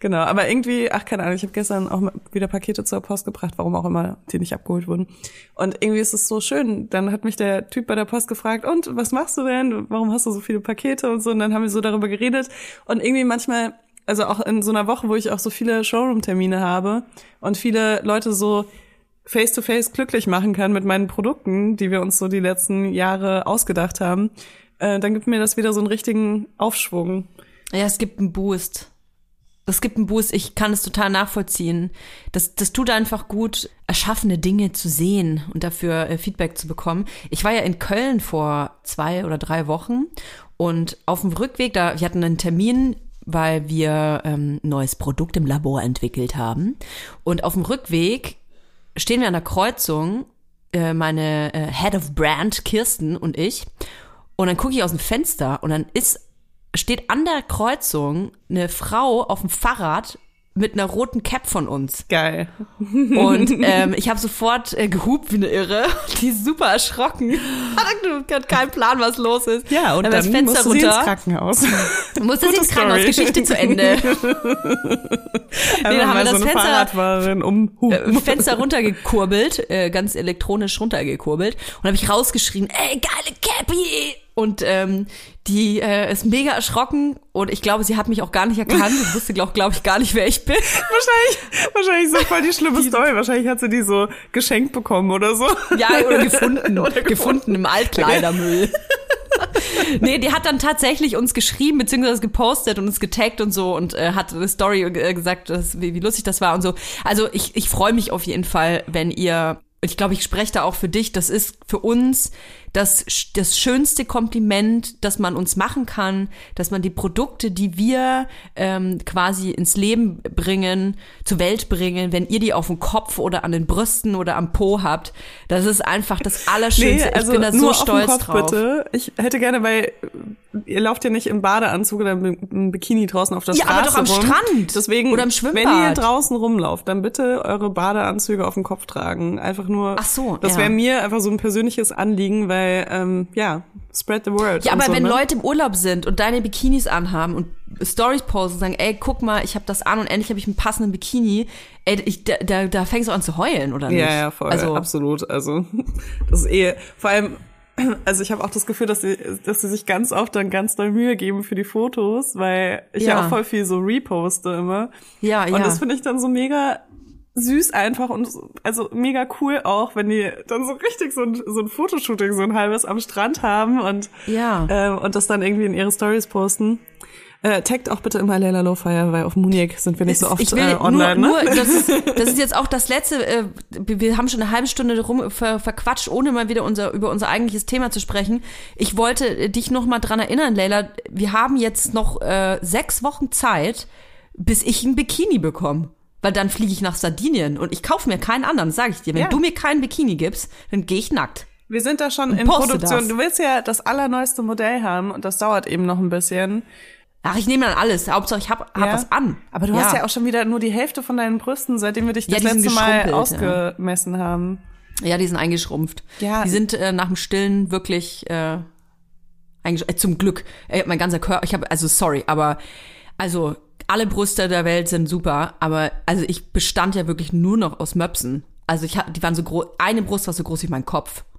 Genau, aber irgendwie, ach keine Ahnung, ich habe gestern auch wieder Pakete zur Post gebracht, warum auch immer die nicht abgeholt wurden. Und irgendwie ist es so schön. Dann hat mich der Typ bei der Post gefragt, und was machst du denn? Warum hast du so viele Pakete und so? Und dann haben wir so darüber geredet. Und irgendwie manchmal, also auch in so einer Woche, wo ich auch so viele Showroom-Termine habe und viele Leute so face-to-face glücklich machen kann mit meinen Produkten, die wir uns so die letzten Jahre ausgedacht haben, äh, dann gibt mir das wieder so einen richtigen Aufschwung. ja, es gibt einen Boost. Es gibt einen Boost, ich kann es total nachvollziehen. Das, das tut einfach gut, erschaffene Dinge zu sehen und dafür äh, Feedback zu bekommen. Ich war ja in Köln vor zwei oder drei Wochen und auf dem Rückweg, da wir hatten einen Termin, weil wir ähm, neues Produkt im Labor entwickelt haben. Und auf dem Rückweg stehen wir an der Kreuzung, äh, meine äh, Head of Brand, Kirsten und ich. Und dann gucke ich aus dem Fenster und dann ist, steht an der Kreuzung eine Frau auf dem Fahrrad mit einer roten Cap von uns. Geil. Und ähm, ich habe sofort äh, gehupt wie eine Irre. Die ist super erschrocken. Hat hat keinen Plan, was los ist. Ja, und Dann dann, das Fenster musst du sie ins runter. Krankenhaus. Musste sie ins Krankenhaus. Geschichte zu Ende. Einfach haben wir das so Fenster- Fahrradfahrerin um. äh, Fenster runtergekurbelt, äh, ganz elektronisch runtergekurbelt und habe ich rausgeschrien, ey, geile Cappy! Und ähm, die äh, ist mega erschrocken und ich glaube, sie hat mich auch gar nicht erkannt und wusste, glaube glaub ich, gar nicht, wer ich bin. wahrscheinlich, wahrscheinlich so voll die schlimme Story. Wahrscheinlich hat sie die so geschenkt bekommen oder so. Ja, oder gefunden. Oder gefunden im Altkleidermüll. nee, die hat dann tatsächlich uns geschrieben, beziehungsweise gepostet und uns getaggt und so und äh, hat eine Story äh, gesagt, dass, wie, wie lustig das war und so. Also ich, ich freue mich auf jeden Fall, wenn ihr, ich glaube, ich spreche da auch für dich, das ist für uns das, das schönste Kompliment, das man uns machen kann, dass man die Produkte, die wir ähm, quasi ins Leben bringen, zur Welt bringen, wenn ihr die auf dem Kopf oder an den Brüsten oder am Po habt, das ist einfach das Allerschönste. Nee, also ich bin da so stolz Kopf drauf. bitte. Ich hätte gerne, weil ihr lauft ja nicht im Badeanzug oder im Bikini draußen auf der Ja, aber Straße doch am rum. Strand. Deswegen, Oder im wenn ihr Schwimmbad. draußen rumlauft, dann bitte eure Badeanzüge auf dem Kopf tragen. Einfach nur. Ach so, Das ja. wäre mir einfach so ein persönliches Anliegen, weil ähm, ja, spread the word. Ja, und aber so, wenn ne? Leute im Urlaub sind und deine Bikinis anhaben und Stories posten und sagen, ey, guck mal, ich habe das an und endlich habe ich einen passenden Bikini, ey, ich, da, da, da fängst du an zu heulen, oder nicht? Ja, ja, voll, Also, absolut. Also das ist eh, vor allem, also ich habe auch das Gefühl, dass sie, dass sie sich ganz oft dann ganz doll Mühe geben für die Fotos, weil ich ja, Ja. auch voll viel so reposte immer. Ja, Und ja. das finde ich dann so mega süß einfach und so- also mega cool auch, wenn die dann so richtig so ein, so ein Fotoshooting, so ein halbes am Strand haben und, Ja. ähm, und das dann irgendwie in ihre Stories posten. Äh, taggt auch bitte immer Leila Lowfire, weil auf Munich sind wir nicht so oft ich will äh, online. nur, ne? nur das, ist, das ist jetzt auch das letzte. Äh, wir wir haben schon eine halbe Stunde rum ver, verquatscht, ohne mal wieder unser über unser eigentliches Thema zu sprechen. Ich wollte äh, dich noch mal dran erinnern, Leila. Wir haben jetzt noch äh, sechs Wochen Zeit, bis ich ein Bikini bekomme. Weil dann fliege ich nach Sardinien und ich kaufe mir keinen anderen, sage ich dir. Wenn Ja. du mir keinen Bikini gibst, dann gehe ich nackt. Wir sind da schon in Produktion. das. Du willst ja das allerneueste Modell haben und das dauert eben noch ein bisschen. Ach, ich nehme dann alles. Hauptsache, ich hab, hab Ja. was an. Aber du hast ja auch schon wieder nur die Hälfte von deinen Brüsten, seitdem wir dich Ja, das letzte Mal ja. ausgemessen haben. Ja, die sind eingeschrumpft. Ja. Die sind äh, nach dem Stillen wirklich äh, eingesch äh, zum Glück. Äh, mein ganzer Körper, ich habe also sorry, aber also alle Brüste der Welt sind super, aber also ich bestand ja wirklich nur noch aus Möpsen. Also ich hab, die waren so groß, eine Brust war so groß wie mein Kopf.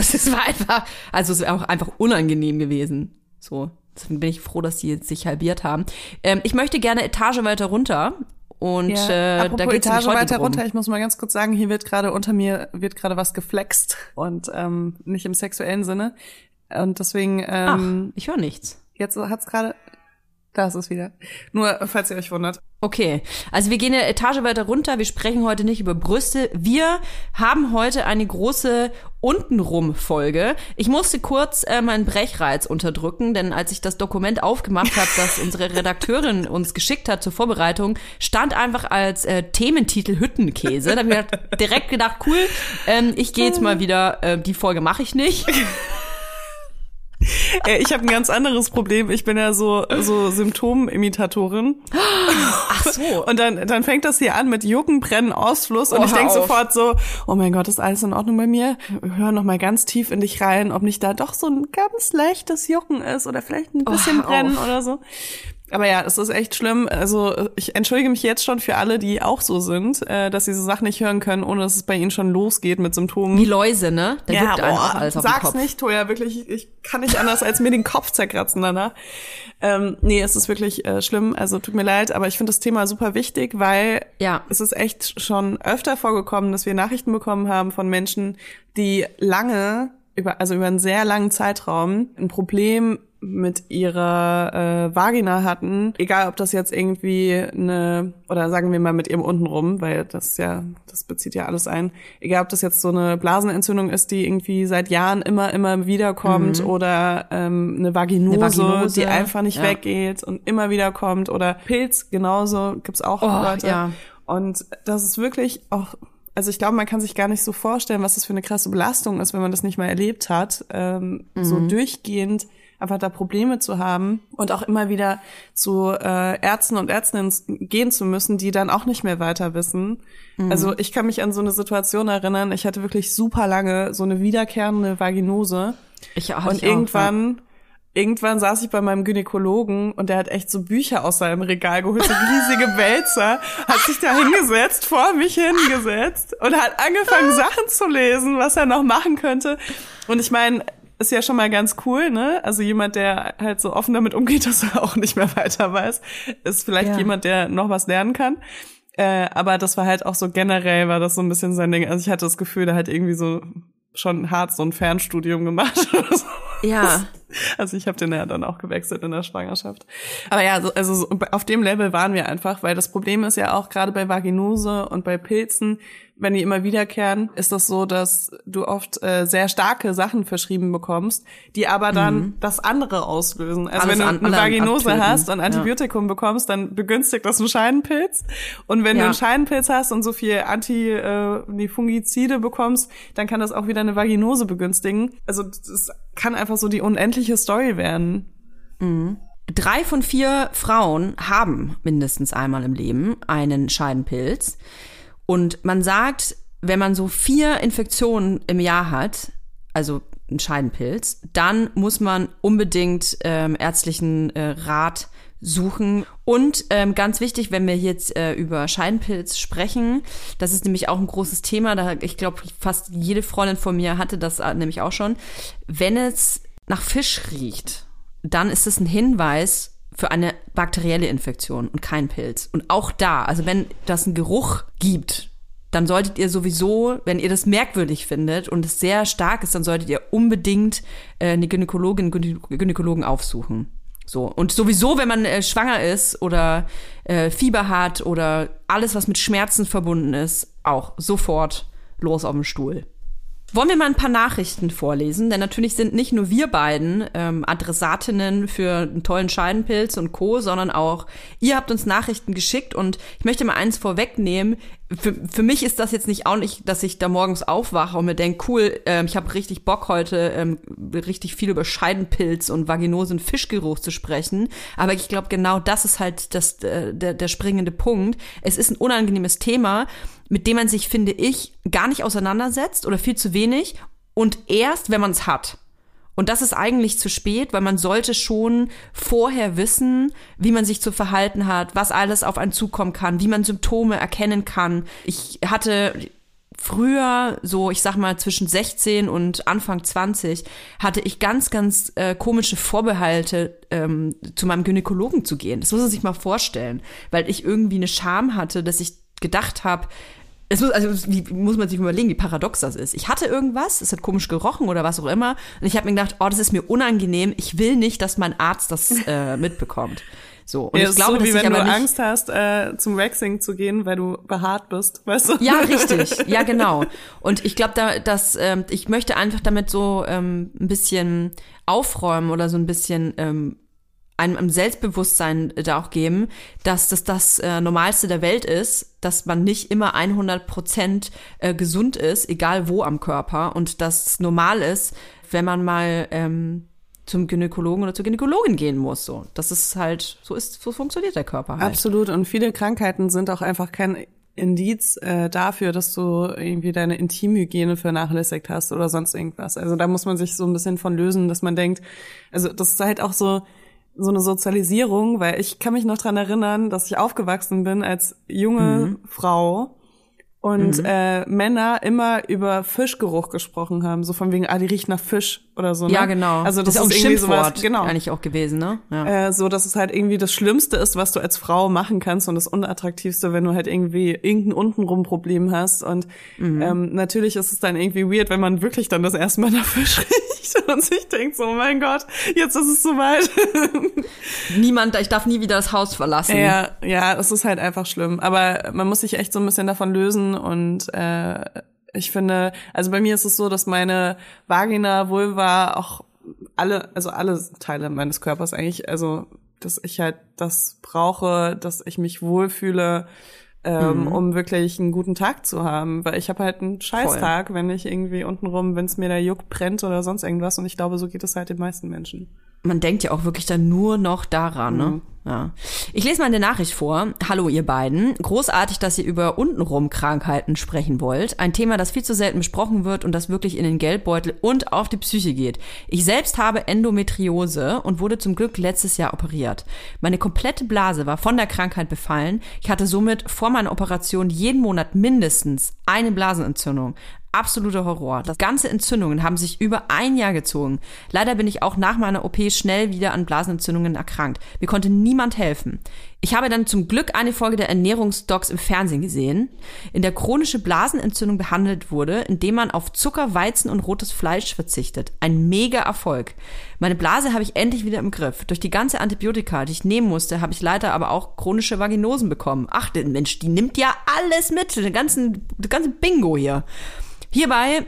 Es war einfach, also es wäre auch einfach unangenehm gewesen. So, deswegen bin ich froh, dass die jetzt sich halbiert haben. Ähm, ich möchte gerne Etage weiter runter und äh, da Apropos geht's Etage weiter drum. runter, ich muss mal ganz kurz sagen, hier wird gerade unter mir wird gerade was geflext und ähm, nicht im sexuellen Sinne. Und deswegen Ach, ähm, ich höre nichts. jetzt hat's gerade da ist es wieder. Nur falls ihr euch wundert. Okay, also wir gehen eine Etage weiter runter. Wir sprechen heute nicht über Brüste. Wir haben heute eine große Untenrum-Folge. Ich musste kurz äh, meinen Brechreiz unterdrücken, denn als ich das Dokument aufgemacht habe, das unsere Redakteurin uns geschickt hat zur Vorbereitung, stand einfach als äh, Thementitel Hüttenkäse. Da habe ich direkt gedacht, cool, ähm, ich gehe jetzt mal wieder, äh, die Folge mache ich nicht. Äh, ich habe ein ganz anderes Problem. Ich bin ja so so Symptomimitatorin. Ach so. Und dann, dann fängt das hier an mit Jucken, Brennen, Ausfluss. Und Oh, ich denk auf. sofort so, oh mein Gott, ist alles in Ordnung bei mir? Hör noch mal ganz tief in dich rein, ob nicht da doch so ein ganz leichtes Jucken ist oder vielleicht ein bisschen hör Brennen auf. oder so. Aber ja, es ist echt schlimm. Also ich entschuldige mich jetzt schon für alle, die auch so sind, äh, dass sie so Sachen nicht hören können, ohne dass es bei ihnen schon losgeht mit Symptomen. Wie Läuse, ne? Da Ja, einfach boah, alles auf sag's nicht, Toja, wirklich, ich kann nicht anders als mir den Kopf zerkratzen danach. Ähm, nee, es ist wirklich äh, schlimm, also tut mir leid, aber ich finde das Thema super wichtig, weil Ja. es ist echt schon öfter vorgekommen, dass wir Nachrichten bekommen haben von Menschen, die lange über, also über einen sehr langen Zeitraum ein Problem mit ihrer äh, Vagina hatten, egal ob das jetzt irgendwie eine, oder sagen wir mal mit ihrem untenrum, weil das ja, das bezieht ja alles ein, egal ob das jetzt so eine Blasenentzündung ist, die irgendwie seit Jahren immer, immer wiederkommt oder ähm, eine, Vaginose, Eine Vaginose, die einfach nicht ja. weggeht und immer wieder kommt oder Pilz genauso, gibt's auch Oh, Leute. ja. Und das ist wirklich auch, also ich glaube, man kann sich gar nicht so vorstellen, was das für eine krasse Belastung ist, wenn man das nicht mal erlebt hat, ähm, so durchgehend einfach da Probleme zu haben und auch immer wieder zu äh, Ärzten und Ärztinnen gehen zu müssen, die dann auch nicht mehr weiter wissen. Also ich kann mich an so eine Situation erinnern, ich hatte wirklich super lange so eine wiederkehrende Vaginose Ich hatte und ich auch, irgendwann, irgendwann saß ich bei meinem Gynäkologen und der hat echt so Bücher aus seinem Regal geholt, so riesige Wälzer, hat sich da hingesetzt, vor mich hingesetzt und hat angefangen, Sachen zu lesen, was er noch machen könnte. Und ich meine, ist ja schon mal ganz cool, ne? Also jemand, der halt so offen damit umgeht, dass er auch nicht mehr weiter weiß, ist vielleicht Ja. jemand, der noch was lernen kann. Äh, aber das war halt auch so generell, war das so ein bisschen sein Ding. Also ich hatte das Gefühl, der hat irgendwie so schon hart so ein Fernstudium gemacht oder so. Ja. Also ich habe den ja dann auch gewechselt in der Schwangerschaft. Aber ja, so, also so, auf dem Level waren wir einfach, weil das Problem ist ja auch gerade bei Vaginose und bei Pilzen, wenn die immer wiederkehren, ist das so, dass du oft äh, sehr starke Sachen verschrieben bekommst, die aber dann das andere auslösen. Also Mhm. Alles wenn du an- eine Vaginose hast und Ja. Antibiotikum bekommst, dann begünstigt das einen Scheidenpilz. Und wenn du Ja. einen Scheidenpilz hast und so viel Anti, äh, die Fungizide bekommst, dann kann das auch wieder eine Vaginose begünstigen. Also das kann einfach so die unendliche Story werden. Drei von vier Frauen haben mindestens einmal im Leben einen Scheidenpilz. Und man sagt, wenn man so vier Infektionen im Jahr hat, also einen Scheidenpilz, dann muss man unbedingt ähm, ärztlichen äh, Rat suchen. Und ähm, ganz wichtig, wenn wir jetzt äh, über Scheidenpilz sprechen, das ist nämlich auch ein großes Thema. Da, ich glaube, fast jede Freundin von mir hatte das äh, nämlich auch schon. Wenn es nach Fisch riecht, dann ist es ein Hinweis für eine bakterielle Infektion und kein Pilz. Und auch da, also wenn das einen Geruch gibt, dann solltet ihr sowieso, wenn ihr das merkwürdig findet und es sehr stark ist, dann solltet ihr unbedingt äh, eine Gynäkologin, Gynä- Gynäkologen aufsuchen. So. Und sowieso, wenn man äh, schwanger ist oder äh, Fieber hat oder alles, was mit Schmerzen verbunden ist, auch sofort los auf den Stuhl. Wollen wir mal ein paar Nachrichten vorlesen? Denn natürlich sind nicht nur wir beiden ähm, Adressatinnen für einen tollen Scheidenpilz und Co., sondern auch ihr habt uns Nachrichten geschickt und ich möchte mal eins vorwegnehmen. Für, für mich ist das jetzt nicht auch nicht, dass ich da morgens aufwache und mir denke, cool, ähm, ich habe richtig Bock heute ähm, richtig viel über Scheidenpilz und vaginosen Fischgeruch zu sprechen. Aber ich glaube, genau das ist halt das, äh, der, der springende Punkt. Es ist ein unangenehmes Thema, mit dem man sich, finde ich, gar nicht auseinandersetzt oder viel zu wenig und erst, wenn man es hat. Und das ist eigentlich zu spät, weil man sollte schon vorher wissen, wie man sich zu verhalten hat, was alles auf einen zukommen kann, wie man Symptome erkennen kann. Ich hatte früher, so ich sag mal zwischen 16 und Anfang 20, hatte ich ganz, ganz äh, komische Vorbehalte, ähm, zu meinem Gynäkologen zu gehen. Das muss man sich mal vorstellen, weil ich irgendwie eine Scham hatte, dass ich gedacht habe, es muss, also wie muss man sich überlegen, wie paradox das ist. Ich hatte irgendwas, es hat komisch gerochen oder was auch immer, und ich habe mir gedacht, oh, das ist mir unangenehm. Ich will nicht, dass mein Arzt das äh, mitbekommt. So und Ja, ich glaube, so, dass wie wenn du Angst hast, äh, zum Waxing zu gehen, weil du behaart bist, weißt du? Ja, richtig. Ja, genau. Und ich glaube, da, dass ähm, ich möchte einfach damit so ähm, ein bisschen aufräumen oder so ein bisschen ähm, einem Selbstbewusstsein da auch geben, dass das das äh, Normalste der Welt ist, dass man nicht immer 100 Prozent äh, gesund ist, egal wo am Körper, und dass es normal ist, wenn man mal ähm, zum Gynäkologen oder zur Gynäkologin gehen muss. So, das ist halt so ist, so funktioniert der Körper halt. Absolut. Und viele Krankheiten sind auch einfach kein Indiz äh, dafür, dass du irgendwie deine Intimhygiene vernachlässigt hast oder sonst irgendwas. Also da muss man sich so ein bisschen von lösen, dass man denkt, also das ist halt auch so so eine Sozialisierung, weil ich kann mich noch dran erinnern, dass ich aufgewachsen bin als junge Frau und Mhm. äh, Männer immer über Fischgeruch gesprochen haben, so von wegen, ah, die riecht nach Fisch oder so. Ne? Ja, genau. Also das, ist auch ein ist irgendwie sowas, genau. eigentlich auch gewesen, ne? Ja. Äh, so, dass es halt irgendwie das Schlimmste ist, was du als Frau machen kannst und das Unattraktivste, wenn du halt irgendwie irgendein untenrum Problem hast. Und Mhm. ähm, natürlich ist es dann irgendwie weird, wenn man wirklich dann das erste Mal Fisch riecht und sich denkt, so, oh mein Gott, jetzt ist es soweit. Niemand, ich darf nie wieder das Haus verlassen. ja, ja, es ist halt einfach schlimm. Aber man muss sich echt so ein bisschen davon lösen und äh, ich finde, also bei mir ist es so, dass meine Vagina, Vulva, auch alle, also alle Teile meines Körpers eigentlich, also dass ich halt das brauche, dass ich mich wohlfühle, ähm, um wirklich einen guten Tag zu haben. Weil ich habe halt einen Scheißtag, wenn ich irgendwie untenrum, wenn es mir da juckt, brennt oder sonst irgendwas. Und ich glaube, so geht es halt den meisten Menschen. Man denkt ja auch wirklich dann nur noch daran, ne? Mhm. Ja. Ich lese mal eine Nachricht vor. Hallo, ihr beiden. Großartig, dass ihr über untenrum Krankheiten sprechen wollt. Ein Thema, das viel zu selten besprochen wird und das wirklich in den Geldbeutel und auf die Psyche geht. Ich selbst habe Endometriose und wurde zum Glück letztes Jahr operiert. Meine komplette Blase war von der Krankheit befallen. Ich hatte somit vor meiner Operation jeden Monat mindestens eine Blasenentzündung. Absoluter Horror. Das ganze Entzündungen haben sich über ein Jahr gezogen. Leider bin ich auch nach meiner OP schnell wieder an Blasenentzündungen erkrankt. Mir konnte niemand helfen. Ich habe dann zum Glück eine Folge der Ernährungsdocs im Fernsehen gesehen, in der chronische Blasenentzündung behandelt wurde, indem man auf Zucker, Weizen und rotes Fleisch verzichtet. Ein mega Erfolg. Meine Blase habe ich endlich wieder im Griff. Durch die ganze Antibiotika, die ich nehmen musste, habe ich leider aber auch chronische Vaginosen bekommen. Ach, der Mensch, die nimmt ja alles mit, den ganzen, das ganze Bingo hier. Hierbei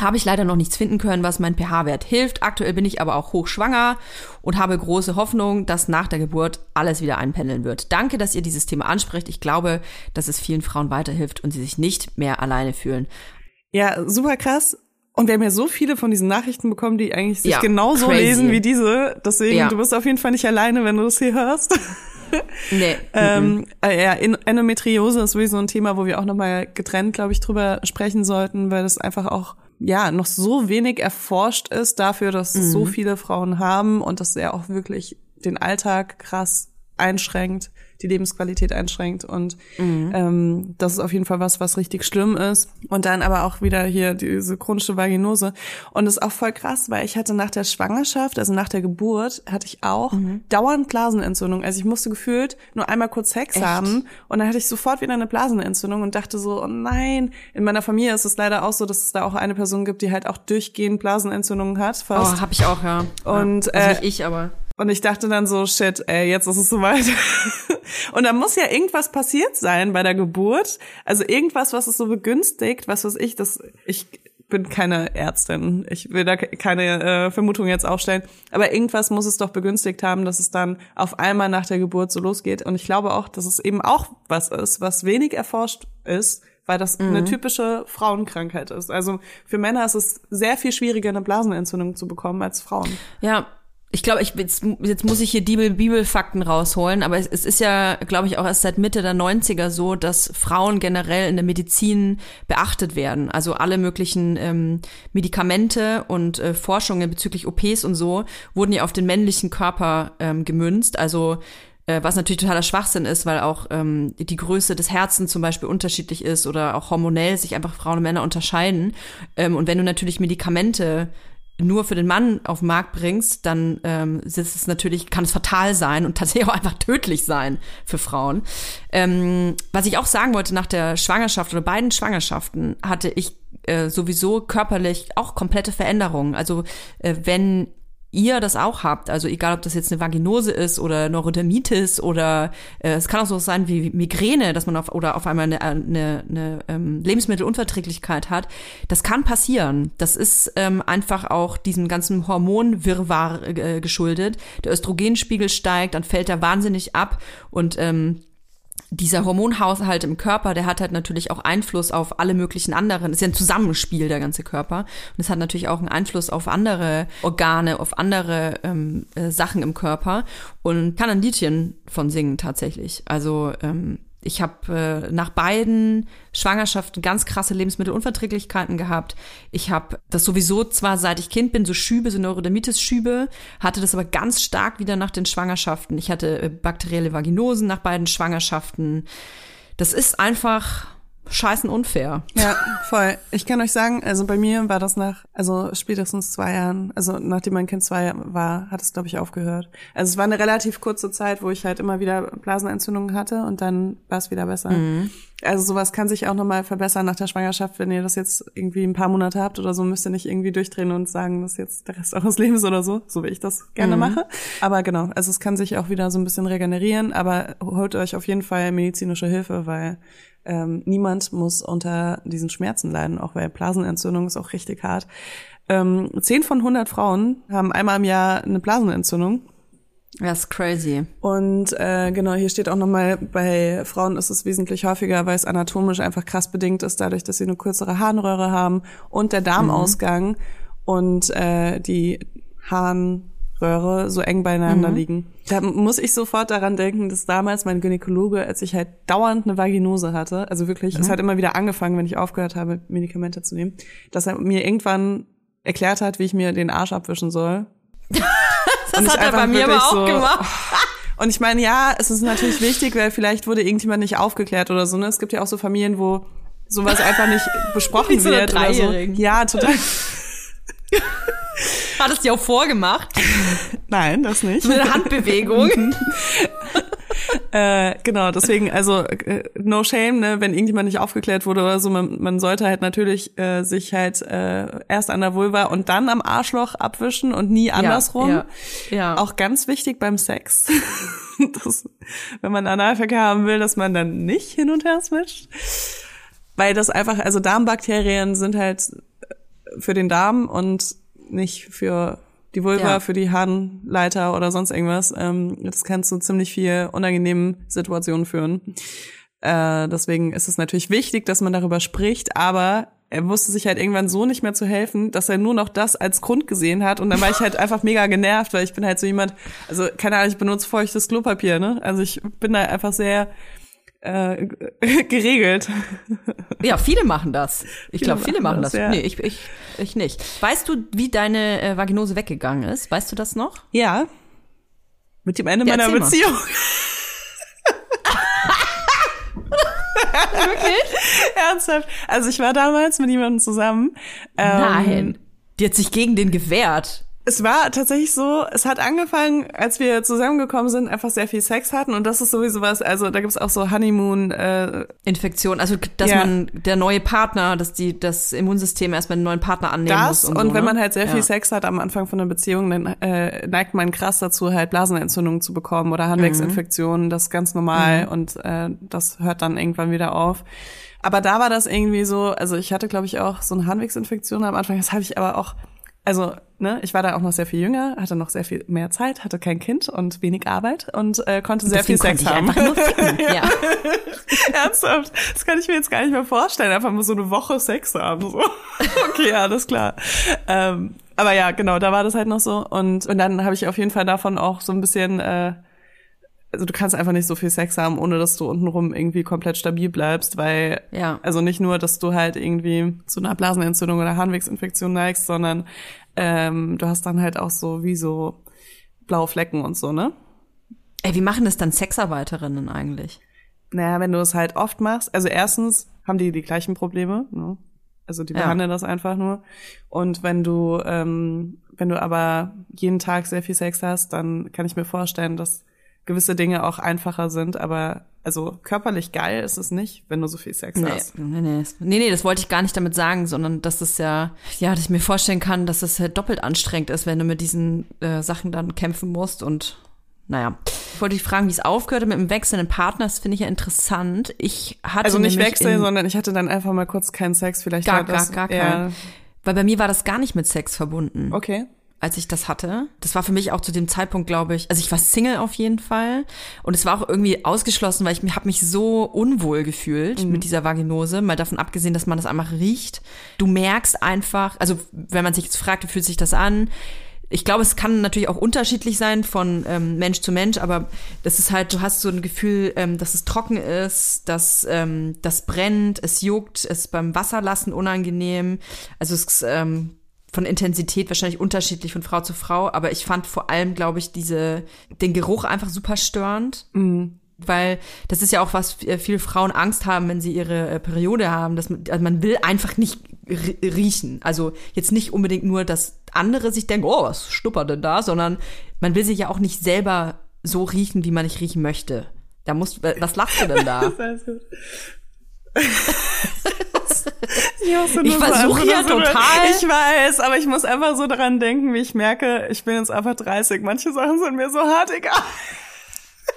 habe ich leider noch nichts finden können, was mein pH-Wert hilft. Aktuell bin ich aber auch hochschwanger und habe große Hoffnung, dass nach der Geburt alles wieder einpendeln wird. Danke, dass ihr dieses Thema ansprecht. Ich glaube, dass es vielen Frauen weiterhilft und sie sich nicht mehr alleine fühlen. Ja, super krass. Und wir haben ja so viele von diesen Nachrichten bekommen, die eigentlich sich Ja, genauso crazy. lesen wie diese. Deswegen, Ja. du bist auf jeden Fall nicht alleine, wenn du das hier hörst. Nee. Ähm, äh, ja, En- Endometriose ist sowieso ein Thema, wo wir auch nochmal getrennt, glaube ich, drüber sprechen sollten, weil das einfach auch ja noch so wenig erforscht ist dafür, dass es so viele Frauen haben und dass er auch wirklich den Alltag krass einschränkt, die Lebensqualität einschränkt und ähm, das ist auf jeden Fall was, was richtig schlimm ist. Und dann aber auch wieder hier diese chronische Vaginose und das ist auch voll krass, weil ich hatte nach der Schwangerschaft, also nach der Geburt, hatte ich auch dauernd Blasenentzündung. Also ich musste gefühlt nur einmal kurz Sex haben und dann hatte ich sofort wieder eine Blasenentzündung und dachte so, oh nein. In meiner Familie ist es leider auch so, dass es da auch eine Person gibt, die halt auch durchgehend Blasenentzündungen hat. Fast. Oh, hab ich auch, ja. Und, ja. Also äh, nicht ich, aber. Und ich dachte dann so, shit, ey, jetzt ist es soweit. Und da muss ja irgendwas passiert sein bei der Geburt. Also irgendwas, was es so begünstigt, was weiß ich, das, ich bin keine Ärztin. Ich will da ke- keine äh, Vermutung jetzt aufstellen. Aber irgendwas muss es doch begünstigt haben, dass es dann auf einmal nach der Geburt so losgeht. Und ich glaube auch, dass es eben auch was ist, was wenig erforscht ist, weil das eine typische Frauenkrankheit ist. Also für Männer ist es sehr viel schwieriger, eine Blasenentzündung zu bekommen als Frauen. Ja, ich glaube, ich jetzt, jetzt muss ich hier Bibel, Bibelfakten rausholen, aber es, es ist ja, glaube ich, auch erst seit Mitte der 90er so, dass Frauen generell in der Medizin beachtet werden. Also alle möglichen ähm, Medikamente und äh, Forschungen bezüglich OPs und so wurden ja auf den männlichen Körper ähm, gemünzt. Also äh, was natürlich totaler Schwachsinn ist, weil auch ähm, die Größe des Herzens zum Beispiel unterschiedlich ist oder auch hormonell sich einfach Frauen und Männer unterscheiden. Ähm, und wenn du natürlich Medikamente nur für den Mann auf den Markt bringst, dann ähm, ist es natürlich, kann es fatal sein und tatsächlich auch einfach tödlich sein für Frauen. Ähm, was ich auch sagen wollte, nach der Schwangerschaft oder beiden Schwangerschaften hatte ich äh, sowieso körperlich auch komplette Veränderungen. Also äh, wenn ihr das auch habt, also egal ob das jetzt eine Vaginose ist oder Neurodermitis oder äh, es kann auch so sein wie Migräne, dass man auf oder auf einmal eine, eine, eine ähm, Lebensmittelunverträglichkeit hat, das kann passieren. Das ist ähm, einfach auch diesem ganzen Hormonwirrwarr äh, geschuldet. Der Östrogenspiegel steigt, dann fällt er wahnsinnig ab und ähm, dieser Hormonhaushalt im Körper, der hat halt natürlich auch Einfluss auf alle möglichen anderen. ist ja ein Zusammenspiel, der ganze Körper. Und es hat natürlich auch einen Einfluss auf andere Organe, auf andere ähm, äh, Sachen im Körper. Und kann ein Liedchen von singen tatsächlich. Also ähm, ich habe äh, nach beiden Schwangerschaften ganz krasse Lebensmittelunverträglichkeiten gehabt. Ich habe das sowieso zwar seit ich Kind bin, so Schübe, so Neurodermitis-Schübe, hatte das aber ganz stark wieder nach den Schwangerschaften. Ich hatte äh, bakterielle Vaginosen nach beiden Schwangerschaften. Das ist einfach scheißen unfair. Ja, voll. Ich kann euch sagen, also bei mir war das nach, also spätestens zwei Jahren, also nachdem mein Kind zwei war, hat es, glaube ich, aufgehört. Also es war eine relativ kurze Zeit, wo ich halt immer wieder Blasenentzündungen hatte und dann war es wieder besser. Also sowas kann sich auch nochmal verbessern nach der Schwangerschaft. Wenn ihr das jetzt irgendwie ein paar Monate habt oder so, müsst ihr nicht irgendwie durchdrehen und sagen, das ist jetzt der Rest eures Lebens oder so, so wie ich das gerne mache. Aber genau, also es kann sich auch wieder so ein bisschen regenerieren, aber holt euch auf jeden Fall medizinische Hilfe, weil ähm, niemand muss unter diesen Schmerzen leiden, auch weil Blasenentzündung ist auch richtig hart. Ähm, 10 von 100 Frauen haben einmal im Jahr eine Blasenentzündung. Das ist crazy. Und äh, genau, hier steht auch nochmal, bei Frauen ist es wesentlich häufiger, weil es anatomisch einfach krass bedingt ist, dadurch, dass sie eine kürzere Harnröhre haben und der Darmausgang und äh, die Harnröhre so eng beieinander liegen. Da muss ich sofort daran denken, dass damals mein Gynäkologe, als ich halt dauernd eine Vaginose hatte, also wirklich, es hat immer wieder angefangen, wenn ich aufgehört habe, Medikamente zu nehmen, dass er mir irgendwann erklärt hat, wie ich mir den Arsch abwischen soll. Das hat er bei mir aber auch so- gemacht. Und ich meine, ja, es ist natürlich wichtig, weil vielleicht wurde irgendjemand nicht aufgeklärt oder so. Ne? Es gibt ja auch so Familien, wo sowas einfach nicht besprochen Wie so wird oder so. Ja, total. Hat es dir auch vorgemacht. Nein, das nicht. Mit Handbewegung. Äh, genau, deswegen, also äh, no shame, ne, wenn irgendjemand nicht aufgeklärt wurde oder so, man, man sollte halt natürlich äh, sich halt äh, erst an der Vulva und dann am Arschloch abwischen und nie andersrum. Ja, ja. Auch ganz wichtig beim Sex. das, wenn man Analverkehr haben will, dass man dann nicht hin und her switcht. Weil das einfach, also Darmbakterien sind halt für den Darm und nicht für die Vulva, Ja. für die Harnleiter oder sonst irgendwas. Ähm, das kann zu ziemlich viel unangenehmen Situationen führen. Äh, deswegen ist es natürlich wichtig, dass man darüber spricht, aber er wusste sich halt irgendwann so nicht mehr zu helfen, dass er nur noch das als Grund gesehen hat und dann war ich halt einfach mega genervt, weil ich bin halt so jemand, also keine Ahnung, ich benutze feuchtes Klopapier, ne? Also ich bin da einfach sehr äh, geregelt. Ja, viele machen das. Ich glaube, viele machen das. ja. Nee, ich, ich, ich nicht. Weißt du, wie deine äh, Vaginose weggegangen ist? Weißt du das noch? Ja. Mit dem Ende Ja, meiner. Beziehung. Wirklich? Ernsthaft. Also ich war damals mit jemandem zusammen. Ähm, Nein. Die hat sich gegen den gewehrt. Es war tatsächlich so, es hat angefangen, als wir zusammengekommen sind, einfach sehr viel Sex hatten und das ist sowieso was, also da gibt's auch so Honeymoon, äh, Infektion, also dass Ja. man der neue Partner, dass die das Immunsystem erstmal einen neuen Partner annehmen das muss und, und, so, wenn ne? man halt sehr viel Ja. Sex hat am Anfang von einer Beziehung, dann äh, neigt man krass dazu, halt Blasenentzündungen zu bekommen oder Harnwegsinfektionen, das ist ganz normal Mhm. und äh, das hört dann irgendwann wieder auf. Aber da war das irgendwie so, also ich hatte glaube ich auch so eine Harnwegsinfektion am Anfang, das habe ich aber auch, also ne, ich war da auch noch sehr viel jünger, hatte noch sehr viel mehr Zeit, hatte kein Kind und wenig Arbeit und äh, konnte sehr Deswegen viel Sex haben. ficken. ja. Ernsthaft? Das kann ich mir jetzt gar nicht mehr vorstellen. Einfach mal so eine Woche Sex haben. So. Okay, alles klar. Ähm, aber ja, genau, da war das halt noch so. Und, und dann habe ich auf jeden Fall davon auch so ein bisschen, äh, also du kannst einfach nicht so viel Sex haben, ohne dass du untenrum irgendwie komplett stabil bleibst, weil, Ja. also nicht nur, dass du halt irgendwie zu einer Blasenentzündung oder Harnwegsinfektion neigst, sondern ähm, du hast dann halt auch so wie so blaue Flecken und so, ne? Ey, wie machen das dann Sexarbeiterinnen eigentlich? Naja, wenn du es halt oft machst, also erstens haben die die gleichen Probleme, ne? also die Ja. behandeln das einfach nur. Und wenn du, ähm, wenn du aber jeden Tag sehr viel Sex hast, dann kann ich mir vorstellen, dass gewisse Dinge auch einfacher sind, aber also körperlich geil ist es nicht, wenn du so viel Sex Nee, hast. nee, nee, nee, nee, das wollte ich gar nicht damit sagen, sondern dass es ja, ja, dass ich mir vorstellen kann, dass es halt doppelt anstrengend ist, wenn du mit diesen äh, Sachen dann kämpfen musst und naja. Ich wollte dich fragen, wie es aufgehört hat mit dem wechselnden Partner, das finde ich ja interessant. Ich hatte Also nicht wechseln, sondern ich hatte dann einfach mal kurz keinen Sex, vielleicht gar, das, gar, gar ja, keinen. Weil bei mir war das gar nicht mit Sex verbunden. Okay. Als ich das hatte. Das war für mich auch zu dem Zeitpunkt, glaube ich, also ich war Single auf jeden Fall und es war auch irgendwie ausgeschlossen, weil ich habe mich so unwohl gefühlt mit dieser Vaginose, mal davon abgesehen, dass man das einfach riecht. Du merkst einfach, also wenn man sich jetzt fragt, wie fühlt sich das an? Ich glaube, es kann natürlich auch unterschiedlich sein von ähm, Mensch zu Mensch, aber das ist halt, du hast so ein Gefühl, ähm, dass es trocken ist, dass ähm, das brennt, es juckt, es beim Wasserlassen unangenehm. Also es ähm, von Intensität wahrscheinlich unterschiedlich von Frau zu Frau, aber ich fand vor allem, glaube ich, diese, den Geruch einfach super störend. weil das ist ja auch, was äh, viele Frauen Angst haben, wenn sie ihre äh, Periode haben, dass man, also man will einfach nicht ri- riechen. Also jetzt nicht unbedingt nur, dass andere sich denken, oh, was schnuppert denn da, sondern man will sich ja auch nicht selber so riechen, wie man nicht riechen möchte. Da muss, was lachst du denn da? Ich so versuche ja so- total- Ich weiß, aber ich muss einfach so daran denken, wie ich merke, ich bin jetzt einfach 30. Manche Sachen sind mir so hart egal.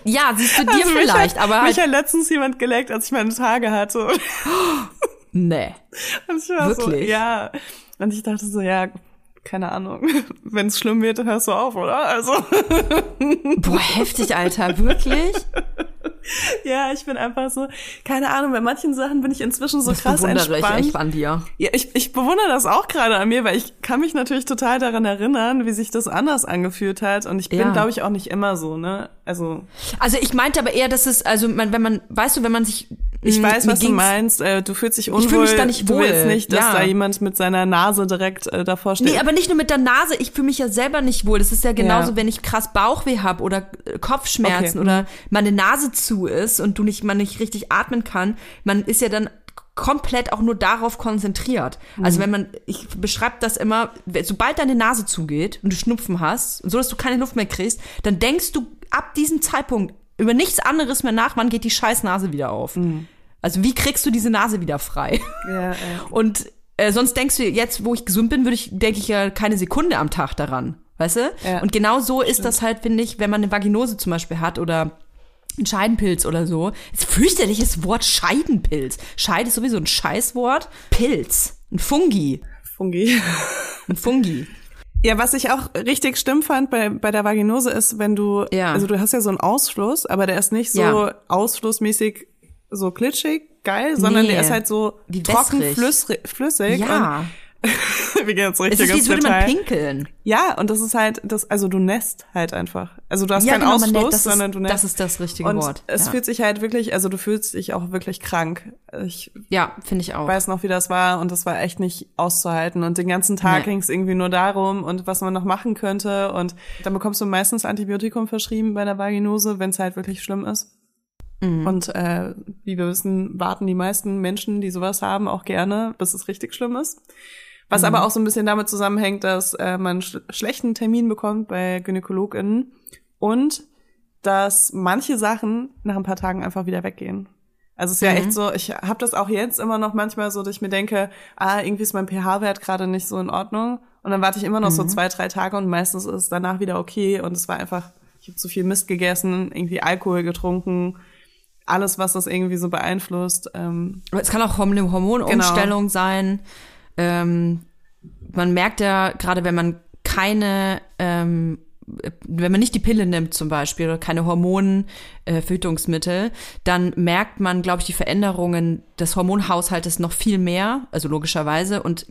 Ja, siehst du dir Also mich vielleicht, hat, aber mich halt, hat letztens jemand geleckt, als ich meine Tage hatte. nee. Und ich war so, Wirklich? ja. Und ich dachte so, ja, keine Ahnung. Wenn es schlimm wird, hörst du auf, oder? Also, Boah, heftig, Alter, wirklich? ja, ich bin einfach so, keine Ahnung, bei manchen Sachen bin ich inzwischen so Das krass bewundere ich entspannt. echt an dir. Ja, ich, ich bewundere das auch gerade an mir, weil ich kann mich natürlich total daran erinnern, wie sich das anders angefühlt hat. Und ich bin, Ja. glaube ich, auch nicht immer so, ne? Also, Also ich meinte aber eher, dass es, also man, wenn man, weißt du, wenn man sich ich mh, weiß, was du meinst. Äh, du fühlst dich unwohl. fühl mich da nicht du wohl. willst nicht, dass Ja. da jemand mit seiner Nase direkt äh, davor steht. Nee, aber nicht nur mit der Nase. Ich fühle mich ja selber nicht wohl. Das ist ja genauso, Ja. wenn ich krass Bauchweh habe oder äh, Kopfschmerzen Okay. oder meine Nase zu ist und du nicht, man nicht richtig atmen kann. Man ist ja dann komplett auch nur darauf konzentriert. Also Mhm. wenn man, ich beschreibe das immer, sobald deine Nase zugeht und du Schnupfen hast, so dass du keine Luft mehr kriegst, dann denkst du ab diesem Zeitpunkt über nichts anderes mehr nach, wann geht die Scheißnase wieder auf. Mhm. Also wie kriegst du diese Nase wieder frei? ja, ja. Und äh, sonst denkst du, jetzt, wo ich gesund bin, würde ich, denke ich ja keine Sekunde am Tag daran. Weißt du? Ja, und genau so ist das halt, finde ich, wenn man eine Vaginose zum Beispiel hat oder ein Scheidenpilz oder so. Das fürchterliches Wort Scheidenpilz. Scheid ist sowieso ein Scheißwort. Pilz. Ein Fungi. Fungi. Ein Fungi. Ja, was ich auch richtig schlimm fand bei, bei der Vaginose ist, wenn du, Ja. also du hast ja so einen Ausfluss, aber der ist nicht so Ja. ausflussmäßig so klitschig, geil, sondern Nee. der ist halt so trocken flüssig, flüssig. Ja. Wir gehen jetzt Es richtig ist wie, würde man pinkeln. Ja, und das ist halt, das, also du nässt halt einfach. Also du hast Ja, keinen genau, Ausfluss, nässt, das ist- sondern du nässt. das ist das richtige und Wort, Es ja. fühlt sich halt wirklich, also du fühlst dich auch wirklich krank. Ich Ja, finde ich auch. weiß noch, wie das war und das war echt nicht auszuhalten. Und den ganzen Tag Nee. ging es irgendwie nur darum und was man noch machen könnte. Und dann bekommst du meistens Antibiotikum verschrieben bei der Vaginose, wenn es halt wirklich schlimm ist. Mhm. Und äh, wie wir wissen, warten die meisten Menschen, die sowas haben, auch gerne, bis es richtig schlimm ist. Was Mhm. aber auch so ein bisschen damit zusammenhängt, dass äh, man sch schlechten Termin bekommt bei GynäkologInnen und dass manche Sachen nach ein paar Tagen einfach wieder weggehen. Also es ist ja Mhm. echt so, ich habe das auch jetzt immer noch manchmal so, dass ich mir denke, ah, irgendwie ist mein pH-Wert gerade nicht so in Ordnung. Und dann warte ich immer noch Mhm. so zwei, drei Tage und meistens ist es danach wieder okay. Und es war einfach, ich habe zu viel Mist gegessen, irgendwie Alkohol getrunken, alles, was das irgendwie so beeinflusst. Ähm, Es kann auch eine Hormonumstellung sein. Ähm, man merkt ja, gerade wenn man keine, ähm, wenn man nicht die Pille nimmt zum Beispiel oder keine Hormonverhütungsmittel, dann merkt man, glaube ich, die Veränderungen des Hormonhaushaltes noch viel mehr, also logischerweise. Und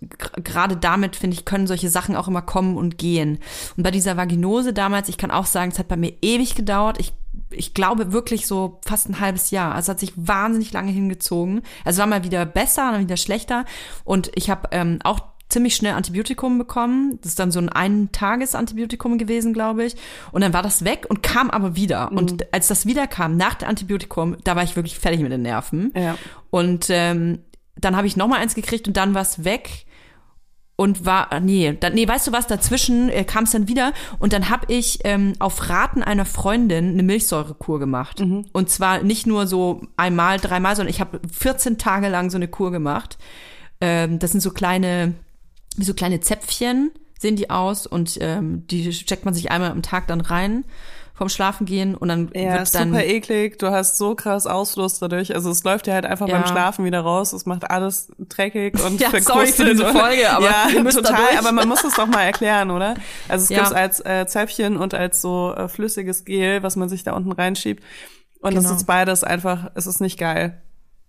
gerade damit, finde ich, können solche Sachen auch immer kommen und gehen. Und bei dieser Vaginose damals, ich kann auch sagen, es hat bei mir ewig gedauert. Ich ich glaube wirklich so fast ein halbes Jahr. Also hat sich wahnsinnig lange hingezogen. Also es war mal wieder besser, dann wieder schlechter. Und ich habe ähm, auch ziemlich schnell Antibiotikum bekommen. Das ist dann so ein Ein-Tages-Antibiotikum gewesen, glaube ich. Und dann war das weg und kam aber wieder. Und als das wieder kam, nach dem Antibiotikum, da war ich wirklich fertig mit den Nerven. Ja. Und ähm, dann habe ich noch mal eins gekriegt und dann war es weg und war ah, nee, dann, nee, weißt du was? Dazwischen äh, kam es dann wieder und dann habe ich ähm, auf Raten einer Freundin eine Milchsäurekur gemacht und zwar nicht nur so einmal, dreimal, sondern ich habe 14 Tage lang so eine Kur gemacht. Ähm, das sind so kleine, wie so kleine Zäpfchen sehen die aus und ähm, die steckt man sich einmal am Tag dann rein vom Schlafengehen und dann Ja, wird dann super eklig. Du hast so krass Ausfluss dadurch. Also es läuft ja halt einfach Ja. beim Schlafen wieder raus. Es macht alles dreckig und Ja, sorry für diese Folge, aber ja, total. Aber man muss es doch mal erklären, oder? Also es Ja. gibt's als äh, Zäpfchen und als so äh, flüssiges Gel, was man sich da unten reinschiebt. Und das Genau. ist beides einfach, es ist nicht geil.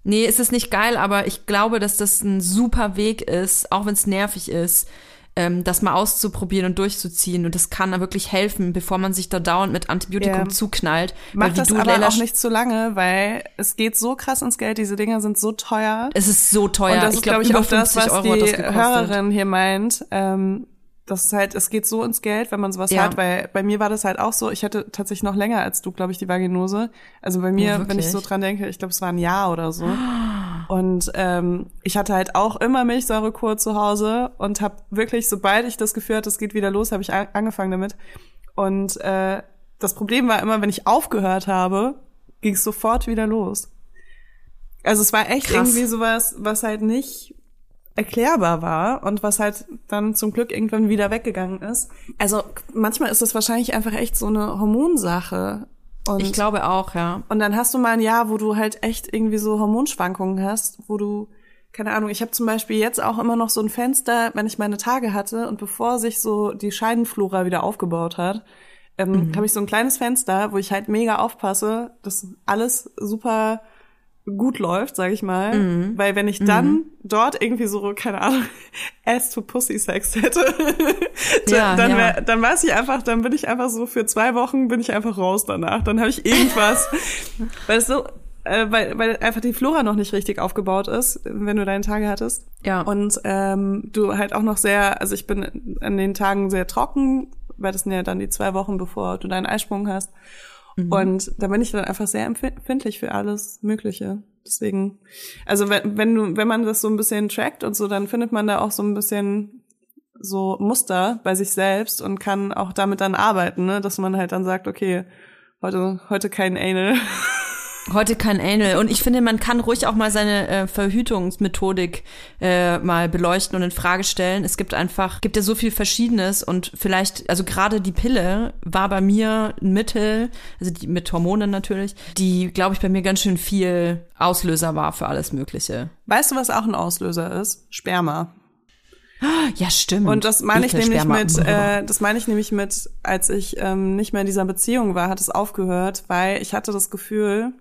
Nee, es ist nicht geil, aber ich glaube, dass das ein super Weg ist, auch wenn es nervig ist, ähm, das mal auszuprobieren und durchzuziehen. Und das kann da wirklich helfen, bevor man sich da dauernd mit Antibiotikum Ja. zuknallt. Mach das du, aber Leila, auch nicht zu lange, weil es geht so krass ins Geld. Diese Dinger sind so teuer. Es ist so teuer. Und das ich ist, glaube ich, über auch das, 50 was Euro die. Hörerin hier meint. Ähm, Das ist halt, es geht so ins Geld, wenn man sowas Ja. hat, weil bei mir war das halt auch so, ich hatte tatsächlich noch länger als du, glaube ich, die Vaginose. Also bei mir, Oh, wenn ich so dran denke, ich glaube, es war ein Jahr oder so. Und ähm, ich hatte halt auch immer Milchsäurekur zu Hause und habe wirklich, sobald ich das Gefühl hatte, es geht wieder los, habe ich angefangen damit. Und äh, das Problem war immer, wenn ich aufgehört habe, ging es sofort wieder los. Also es war echt Krass. irgendwie sowas, was halt nicht erklärbar war und was halt dann zum Glück irgendwann wieder weggegangen ist. Also manchmal ist es wahrscheinlich einfach echt so eine Hormonsache. Und, Ich glaube auch, ja. und dann hast du mal ein Jahr, wo du halt echt irgendwie so Hormonschwankungen hast, wo du, keine Ahnung, ich habe zum Beispiel jetzt auch immer noch so ein Fenster, wenn ich meine Tage hatte und bevor sich so die Scheidenflora wieder aufgebaut hat, ähm, habe ich so ein kleines Fenster, wo ich halt mega aufpasse, dass alles super gut läuft, sag ich mal. Mhm. Weil wenn ich dann dort irgendwie so, keine Ahnung, Ass to Pussy Sex hätte, dann, Ja, dann, ja. wär, dann weiß ich einfach, dann bin ich einfach so für zwei Wochen bin ich einfach raus danach. Dann habe ich irgendwas, weil es so, äh, weil, weil einfach die Flora noch nicht richtig aufgebaut ist, wenn du deine Tage hattest. Ja. Und ähm, du halt auch noch sehr, also ich bin an den Tagen sehr trocken, weil das sind ja dann die zwei Wochen, bevor du deinen Eisprung hast. Mhm. Und da bin ich dann einfach sehr empfindlich für alles Mögliche. Deswegen, also wenn, wenn du, wenn man das so ein bisschen trackt und so, dann findet man da auch so ein bisschen so Muster bei sich selbst und kann auch damit dann arbeiten, ne? dass man halt dann sagt, okay, heute, heute kein Anal. Heute kein Anal. Und ich finde, man kann ruhig auch mal seine äh, Verhütungsmethodik äh, mal beleuchten und in Frage stellen. Es gibt einfach, gibt ja so viel Verschiedenes und vielleicht, also gerade die Pille war bei mir ein Mittel, also die mit Hormonen natürlich, die, glaube ich, bei mir ganz schön viel Auslöser war für alles Mögliche. Weißt du, was auch ein Auslöser ist? Sperma. Ja, stimmt. Und das meine ich nämlich Ekelschwärmer. mit, äh, das meine ich nämlich mit, als ich ähm, nicht mehr in dieser Beziehung war, hat es aufgehört, weil ich hatte das Gefühl,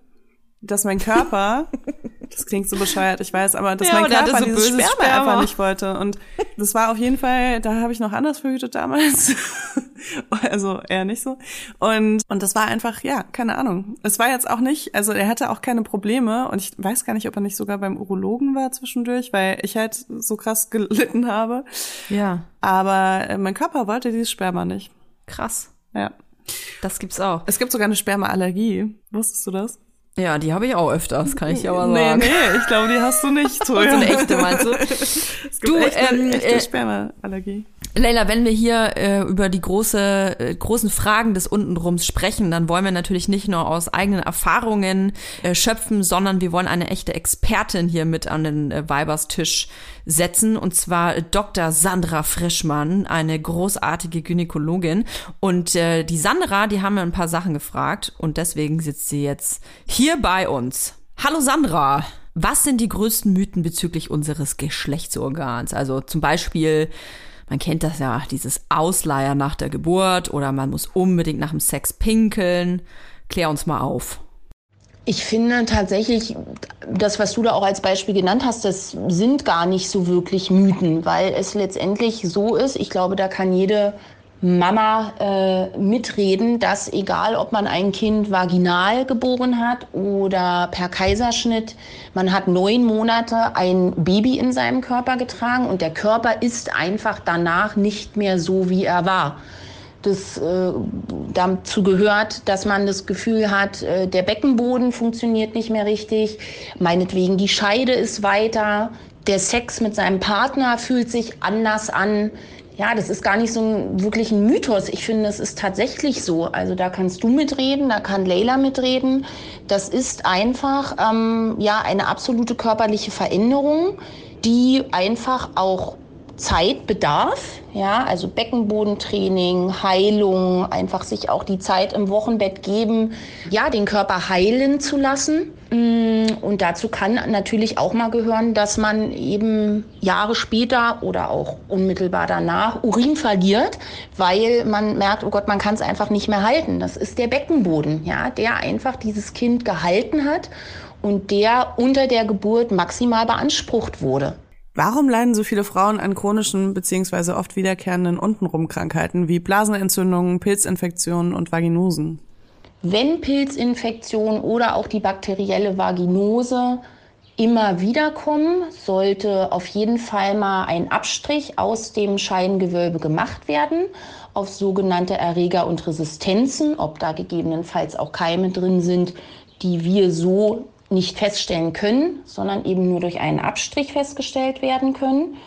dass mein Körper, das klingt so bescheuert, ich weiß, aber dass Ja, mein Körper so dieses Sperma, Sperma. einfach nicht wollte. Und das war auf jeden Fall, da habe ich noch anders verhütet damals. also eher nicht so. Und, und das war einfach, ja, keine Ahnung. Es war jetzt auch nicht, also er hatte auch keine Probleme und ich weiß gar nicht, ob er nicht sogar beim Urologen war zwischendurch, weil ich halt so krass gelitten habe. ja, Aber äh, mein Körper wollte dieses Sperma nicht. krass. Ja. Das gibt's auch. Es gibt sogar eine Spermaallergie. Wusstest du das? Ja, die habe ich auch öfters, kann ich dir aber Nee, sagen. nee, ich glaube, die hast du nicht. So, eine echte, meinst du? Du, echt eine ähm, echte äh, Spermaallergie. Leila, wenn wir hier äh, über die große, äh, großen Fragen des Untenrums sprechen, dann wollen wir natürlich nicht nur aus eigenen Erfahrungen äh, schöpfen, sondern wir wollen eine echte Expertin hier mit an den äh, Weiberstisch setzen, und zwar Dr. Sandra Frischmann, eine großartige Gynäkologin. Und äh, die Sandra, die haben wir ein paar Sachen gefragt und deswegen sitzt sie jetzt hier bei uns. Hallo Sandra! Was sind die größten Mythen bezüglich unseres Geschlechtsorgans? Also zum Beispiel, man kennt das ja, dieses Ausleiher nach der Geburt oder man muss unbedingt nach dem Sex pinkeln. Klär uns mal auf. Ich finde tatsächlich, das, was du da auch als Beispiel genannt hast, das sind gar nicht so wirklich Mythen, weil es letztendlich so ist, ich glaube, da kann jede Mama äh, mitreden, dass egal, ob man ein Kind vaginal geboren hat oder per Kaiserschnitt, man hat neun Monate ein Baby in seinem Körper getragen und der Körper ist einfach danach nicht mehr so, wie er war das äh, dazu gehört, dass man das Gefühl hat, äh, der Beckenboden funktioniert nicht mehr richtig, meinetwegen die Scheide ist weiter, der Sex mit seinem Partner fühlt sich anders an. Ja, das ist gar nicht so ein wirklich ein Mythos. Ich finde, es ist tatsächlich so. Also da kannst du mitreden, da kann Leila mitreden. Das ist einfach ähm, ja eine absolute körperliche Veränderung, die einfach auch Zeit bedarf, ja, also Beckenbodentraining, Heilung, einfach sich auch die Zeit im Wochenbett geben, ja, den Körper heilen zu lassen. Mm, Und dazu kann natürlich auch mal gehören, dass man eben Jahre später oder auch unmittelbar danach Urin verliert, weil man merkt, oh Gott, man kann es einfach nicht mehr halten. Das ist der Beckenboden, ja, der einfach dieses Kind gehalten hat und der unter der Geburt maximal beansprucht wurde. Warum leiden so viele Frauen an chronischen beziehungsweise oft wiederkehrenden Untenrumkrankheiten wie Blasenentzündungen, Pilzinfektionen und Vaginosen? Wenn Pilzinfektion oder auch die bakterielle Vaginose immer wieder kommen, sollte auf jeden Fall mal ein Abstrich aus dem Scheidengewölbe gemacht werden auf sogenannte Erreger und Resistenzen, ob da gegebenenfalls auch Keime drin sind, die wir so nicht feststellen können, sondern eben nur durch einen Abstrich festgestellt werden können.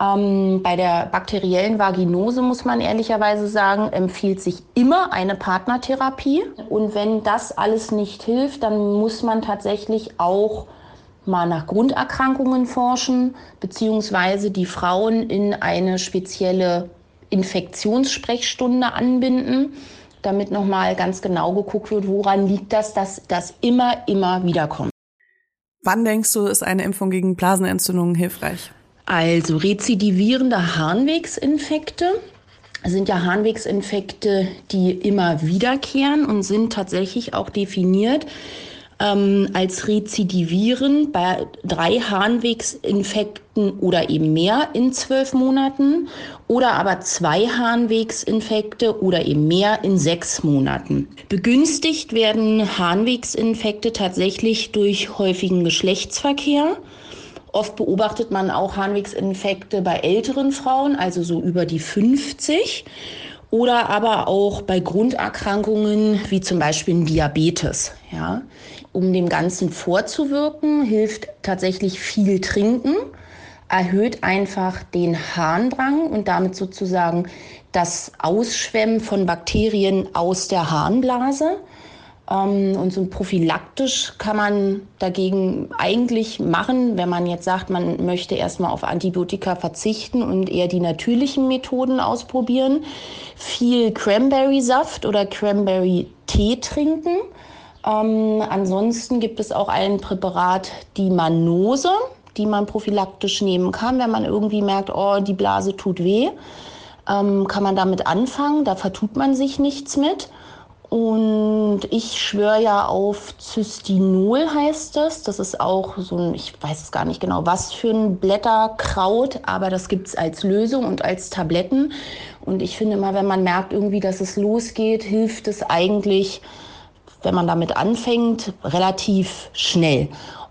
Ähm, bei der bakteriellen Vaginose muss man ehrlicherweise sagen, empfiehlt sich immer eine Partnertherapie. Und wenn das alles nicht hilft, dann muss man tatsächlich auch mal nach Grunderkrankungen forschen, beziehungsweise die Frauen in eine spezielle Infektionssprechstunde anbinden, damit nochmal ganz genau geguckt wird, woran liegt das, dass das immer, immer wieder kommt. Wann denkst du, ist eine Impfung gegen Blasenentzündungen hilfreich? Also rezidivierende Harnwegsinfekte sind ja Harnwegsinfekte, die immer wiederkehren und sind tatsächlich auch definiert ähm, als rezidivierend bei drei Harnwegsinfekten oder eben mehr in zwölf Monaten oder aber zwei Harnwegsinfekte oder eben mehr in sechs Monaten. Begünstigt werden Harnwegsinfekte tatsächlich durch häufigen Geschlechtsverkehr. Oft beobachtet man auch Harnwegsinfekte bei älteren Frauen, also so über die 50 oder aber auch bei Grunderkrankungen wie zum Beispiel Diabetes. Ja. Um dem Ganzen vorzuwirken, hilft tatsächlich viel Trinken, erhöht einfach den Harndrang und damit sozusagen das Ausschwemmen von Bakterien aus der Harnblase. Ähm, und so prophylaktisch kann man dagegen eigentlich machen, wenn man jetzt sagt, man möchte erstmal auf Antibiotika verzichten und eher die natürlichen Methoden ausprobieren. Viel Cranberry-Saft oder Cranberry-Tee trinken. Ähm, ansonsten gibt es auch ein Präparat, die Manose, die man prophylaktisch nehmen kann, wenn man irgendwie merkt, oh, die Blase tut weh. Ähm, kann man damit anfangen, da vertut man sich nichts mit. Und ich schwöre ja auf Cystinol heißt es. Das ist auch so ein, ich weiß es gar nicht genau, was für ein Blätterkraut, aber das gibt's als Lösung und als Tabletten. Und ich finde mal, wenn man merkt irgendwie, dass es losgeht, hilft es eigentlich, wenn man damit anfängt, relativ schnell.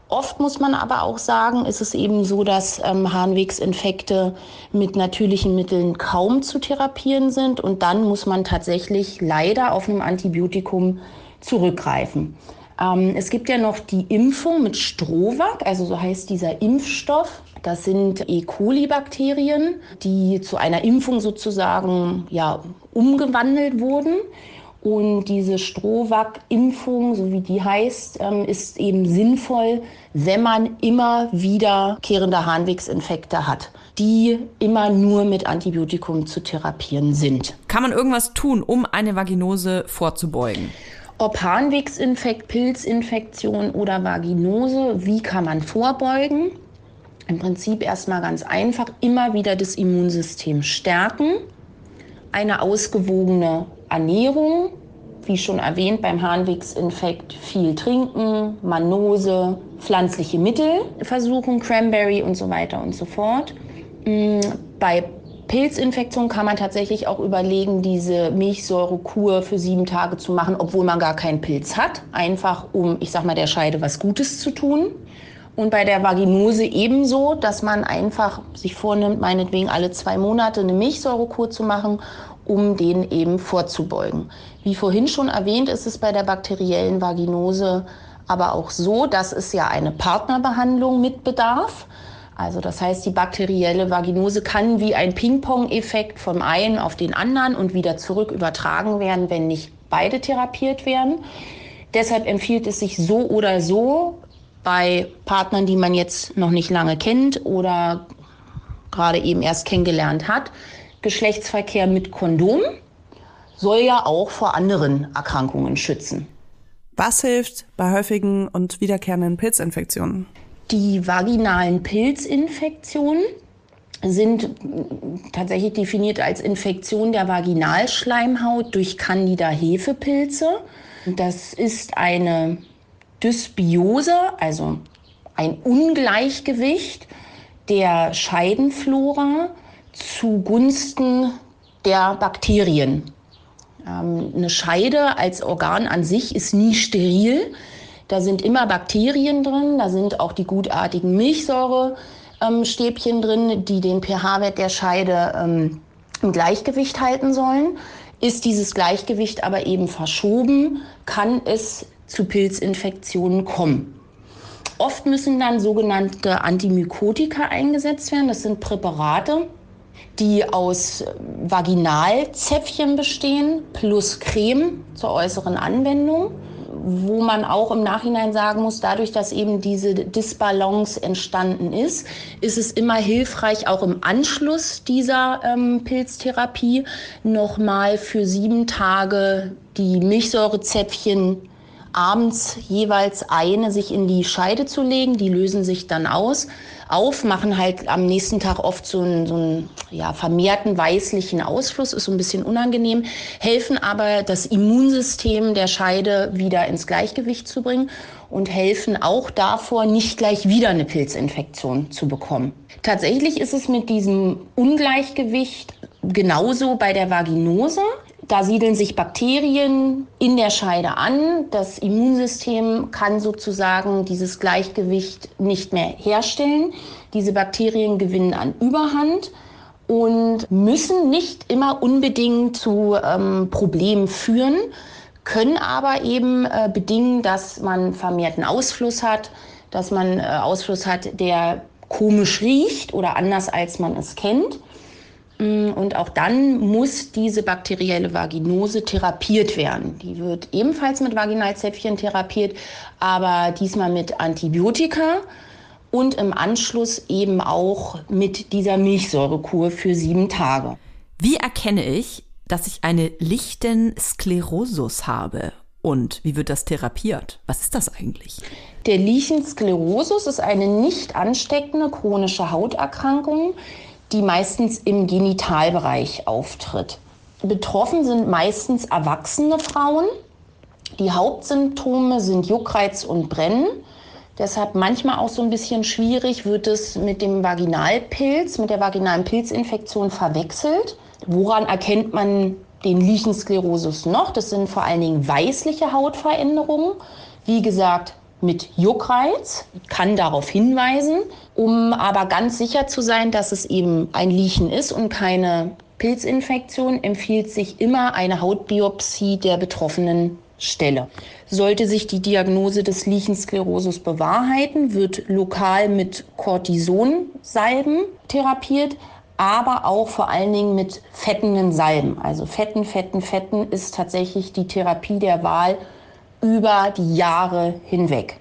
Oft muss man aber auch sagen, ist es eben so, dass ähm, Harnwegsinfekte mit natürlichen Mitteln kaum zu therapieren sind und dann muss man tatsächlich leider auf einem Antibiotikum zurückgreifen. Ähm, es gibt ja noch die Impfung mit Strohwag, also so heißt dieser Impfstoff. Das sind E. coli-Bakterien, die zu einer Impfung sozusagen ja, umgewandelt wurden. Und diese Strohwag-Impfung, so wie die heißt, ähm, ist eben sinnvoll, wenn man immer wiederkehrende Harnwegsinfekte hat, die immer nur mit Antibiotikum zu therapieren sind. Kann man irgendwas tun, um eine Vaginose vorzubeugen? Ob Harnwegsinfekt, Pilzinfektion oder Vaginose, wie kann man vorbeugen? Im Prinzip erstmal ganz einfach, immer wieder das Immunsystem stärken, eine ausgewogene Ernährung, wie schon erwähnt, beim Harnwegsinfekt viel trinken, Manose, pflanzliche Mittel versuchen, Cranberry und so weiter und so fort. Mm, bei Pilzinfektion kann man tatsächlich auch überlegen, diese Milchsäurekur für sieben Tage zu machen, obwohl man gar keinen Pilz hat. Einfach um, ich sag mal, der Scheide was Gutes zu tun. Und bei der Vaginose ebenso, dass man einfach sich vornimmt, meinetwegen alle zwei Monate eine Milchsäurekur zu machen um den eben vorzubeugen. Wie vorhin schon erwähnt, ist es bei der bakteriellen Vaginose aber auch so, dass es ja eine Partnerbehandlung mit bedarf. Also das heißt, die bakterielle Vaginose kann wie ein Ping-Pong-Effekt vom einen auf den anderen und wieder zurück übertragen werden, wenn nicht beide therapiert werden. Deshalb empfiehlt es sich so oder so bei Partnern, die man jetzt noch nicht lange kennt oder gerade eben erst kennengelernt hat, Geschlechtsverkehr mit Kondom soll ja auch vor anderen Erkrankungen schützen. Was hilft bei häufigen und wiederkehrenden Pilzinfektionen? Die vaginalen Pilzinfektionen sind tatsächlich definiert als Infektion der Vaginalschleimhaut durch Candida-Hefepilze. Das ist eine Dysbiose, also ein Ungleichgewicht der Scheidenflora zugunsten der Bakterien. Ähm, eine Scheide als Organ an sich ist nie steril. Da sind immer Bakterien drin, da sind auch die gutartigen Milchsäurestäbchen drin, die den pH-Wert der Scheide ähm, im Gleichgewicht halten sollen. Ist dieses Gleichgewicht aber eben verschoben, kann es zu Pilzinfektionen kommen. Oft müssen dann sogenannte Antimykotika eingesetzt werden. Das sind Präparate, die aus Vaginalzäpfchen bestehen plus Creme zur äußeren Anwendung, wo man auch im Nachhinein sagen muss, dadurch, dass eben diese Disbalance entstanden ist, ist es immer hilfreich, auch im Anschluss dieser ähm, Pilztherapie nochmal für sieben Tage die Milchsäurezäpfchen abends jeweils eine sich in die Scheide zu legen. Die lösen sich dann aus, auf, machen halt am nächsten Tag oft so einen, so einen ja, vermehrten weißlichen Ausfluss, ist so ein bisschen unangenehm, helfen aber das Immunsystem der Scheide wieder ins Gleichgewicht zu bringen und helfen auch davor, nicht gleich wieder eine Pilzinfektion zu bekommen. Tatsächlich ist es mit diesem Ungleichgewicht genauso bei der Vaginose. Da siedeln sich Bakterien in der Scheide an. Das Immunsystem kann sozusagen dieses Gleichgewicht nicht mehr herstellen. Diese Bakterien gewinnen an Überhand und müssen nicht immer unbedingt zu ähm, Problemen führen, können aber eben äh, bedingen, dass man vermehrten Ausfluss hat, dass man äh, Ausfluss hat, der komisch riecht oder anders als man es kennt. Mm, Und auch dann muss diese bakterielle Vaginose therapiert werden. Die wird ebenfalls mit Vaginalzäpfchen therapiert, aber diesmal mit Antibiotika und im Anschluss eben auch mit dieser Milchsäurekur für sieben Tage. Wie erkenne ich, dass ich eine lichten Sklerosus habe? Und wie wird das therapiert? Was ist das eigentlich? Der Lichensklerosus ist eine nicht ansteckende chronische Hauterkrankung, die meistens im Genitalbereich auftritt. Betroffen sind meistens erwachsene Frauen. Die Hauptsymptome sind Juckreiz und Brennen. Deshalb manchmal auch so ein bisschen schwierig wird es mit dem Vaginalpilz, mit der vaginalen Pilzinfektion verwechselt. Woran erkennt man den Lichensklerosus noch? Das sind vor allen Dingen weißliche Hautveränderungen. Wie gesagt, mit Juckreiz, kann darauf hinweisen, um aber ganz sicher zu sein, dass es eben ein Lichen ist und keine Pilzinfektion, empfiehlt sich immer eine Hautbiopsie der betroffenen Stelle. Sollte sich die Diagnose des Lichensklerosus bewahrheiten, wird lokal mit Cortisonsalben therapiert, aber auch vor allen Dingen mit fettenden Salben. Also Fetten, Fetten, Fetten ist tatsächlich die Therapie der Wahl über die Jahre hinweg.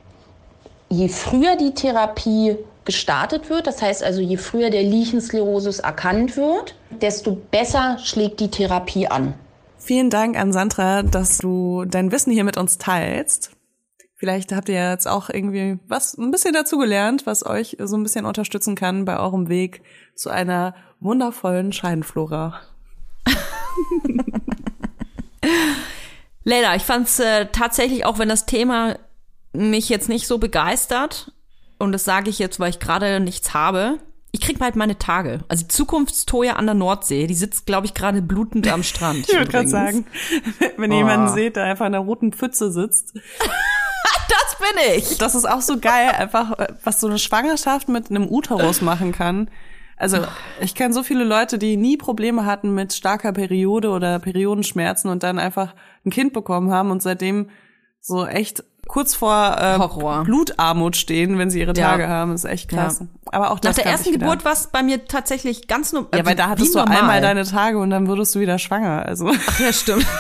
Je früher die Therapie gestartet wird, das heißt also je früher der Lichensklerosus erkannt wird, desto besser schlägt die Therapie an. Vielen Dank an Sandra, dass du dein Wissen hier mit uns teilst. Vielleicht habt ihr jetzt auch irgendwie was ein bisschen dazugelernt, was euch so ein bisschen unterstützen kann bei eurem Weg zu einer wundervollen Scheinflora. Leila, ich fand's äh, tatsächlich, auch wenn das Thema mich jetzt nicht so begeistert, und das sage ich jetzt, weil ich gerade nichts habe, ich krieg bald meine Tage. Also die Zukunftstoja an der Nordsee, die sitzt, glaube ich, gerade blutend am Strand. Ich würde gerade sagen, wenn ihr jemanden seht, der einfach in einer roten Pfütze sitzt, Das bin ich. das ist auch so geil, einfach was so eine Schwangerschaft mit einem Uterus machen kann. Also ich kenne so viele Leute, die nie Probleme hatten mit starker Periode oder Periodenschmerzen und dann einfach ein Kind bekommen haben und seitdem so echt kurz vor äh, Horror. Blutarmut stehen, wenn sie ihre Ja. Tage haben. Das ist echt krass. Ja. Aber auch Nach das der kann ersten Geburt war es bei mir tatsächlich ganz normal. Ja, weil da hattest du einmal deine Tage und dann wurdest du wieder schwanger. Also Ja, stimmt.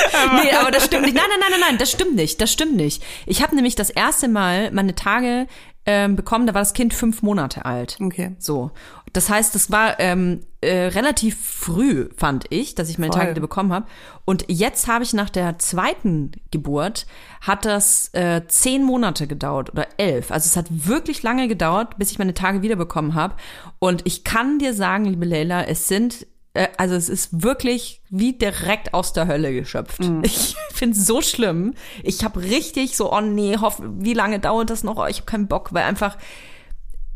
nee, aber das stimmt nicht. Nein, nein, nein, nein, nein, das stimmt nicht. Das stimmt nicht. Ich habe nämlich das erste Mal meine Tage ähm, bekommen, da war das Kind fünf Monate alt. Okay. So. Das heißt, das war ähm, äh, relativ früh, fand ich, dass ich meine Voll. Tage wieder bekommen habe. Und jetzt habe ich nach der zweiten Geburt, hat das äh, zehn Monate gedauert oder elf. Also es hat wirklich lange gedauert, bis ich meine Tage wiederbekommen habe. Und ich kann dir sagen, liebe Leila, es sind äh, also es ist wirklich wie direkt aus der Hölle geschöpft. Ich finde es so schlimm. Ich habe richtig so, oh nee, hoff, wie lange dauert das noch? Oh, ich habe keinen Bock, weil einfach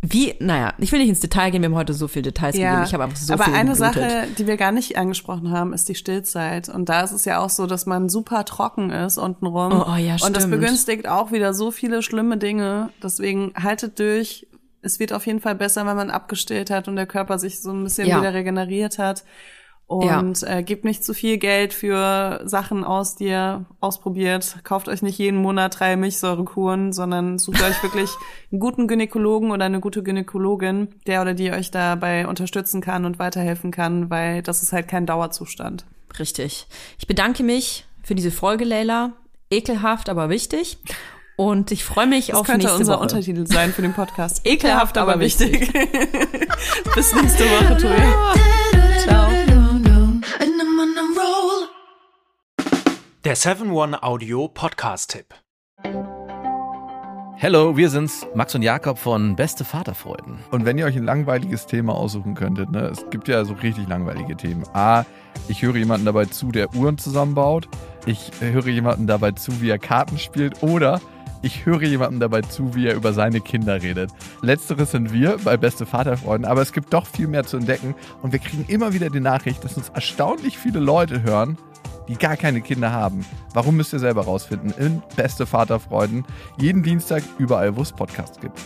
Wie, naja, ich will nicht ins Detail gehen, wir haben heute so viele Details gegeben. Ich habe einfach so aber viel eine geblutet. Sache, die wir gar nicht angesprochen haben, ist die Stillzeit. Und da ist es ja auch so, dass man super trocken ist untenrum. Oh, oh, ja, Und das stimmt. begünstigt auch wieder so viele schlimme Dinge. Deswegen haltet durch. Es wird auf jeden Fall besser, wenn man abgestillt hat und der Körper sich so ein bisschen Ja. wieder regeneriert hat. Und äh, gebt nicht zu viel Geld für Sachen aus, die ihr ausprobiert. Kauft euch nicht jeden Monat drei Milchsäurekuren, sondern sucht euch wirklich einen guten Gynäkologen oder eine gute Gynäkologin, der oder die euch dabei unterstützen kann und weiterhelfen kann, weil das ist halt kein Dauerzustand. Richtig. Ich bedanke mich für diese Folge, Leila. Ekelhaft, aber wichtig. Und ich freue mich Das auf könnte nächste unser Woche. Untertitel sein für den Podcast. Ekelhaft, aber wichtig. Bis nächste Woche, Toja. Der 7-One-Audio Podcast-Tipp. Hello, wir sind's, Max und Jakob von Beste Vaterfreuden. Und wenn ihr euch ein langweiliges Thema aussuchen könntet, ne, es gibt ja so richtig langweilige Themen. A, ich höre jemanden dabei zu, der Uhren zusammenbaut. Ich höre jemanden dabei zu, wie er Karten spielt. Oder ich höre jemanden dabei zu, wie er über seine Kinder redet. Letzteres sind wir bei Beste Vaterfreuden, aber es gibt doch viel mehr zu entdecken. Und wir kriegen immer wieder die Nachricht, dass uns erstaunlich viele Leute hören, die gar keine Kinder haben. Warum müsst ihr selber rausfinden? In Beste Vaterfreuden. Jeden Dienstag überall, wo es Podcasts gibt.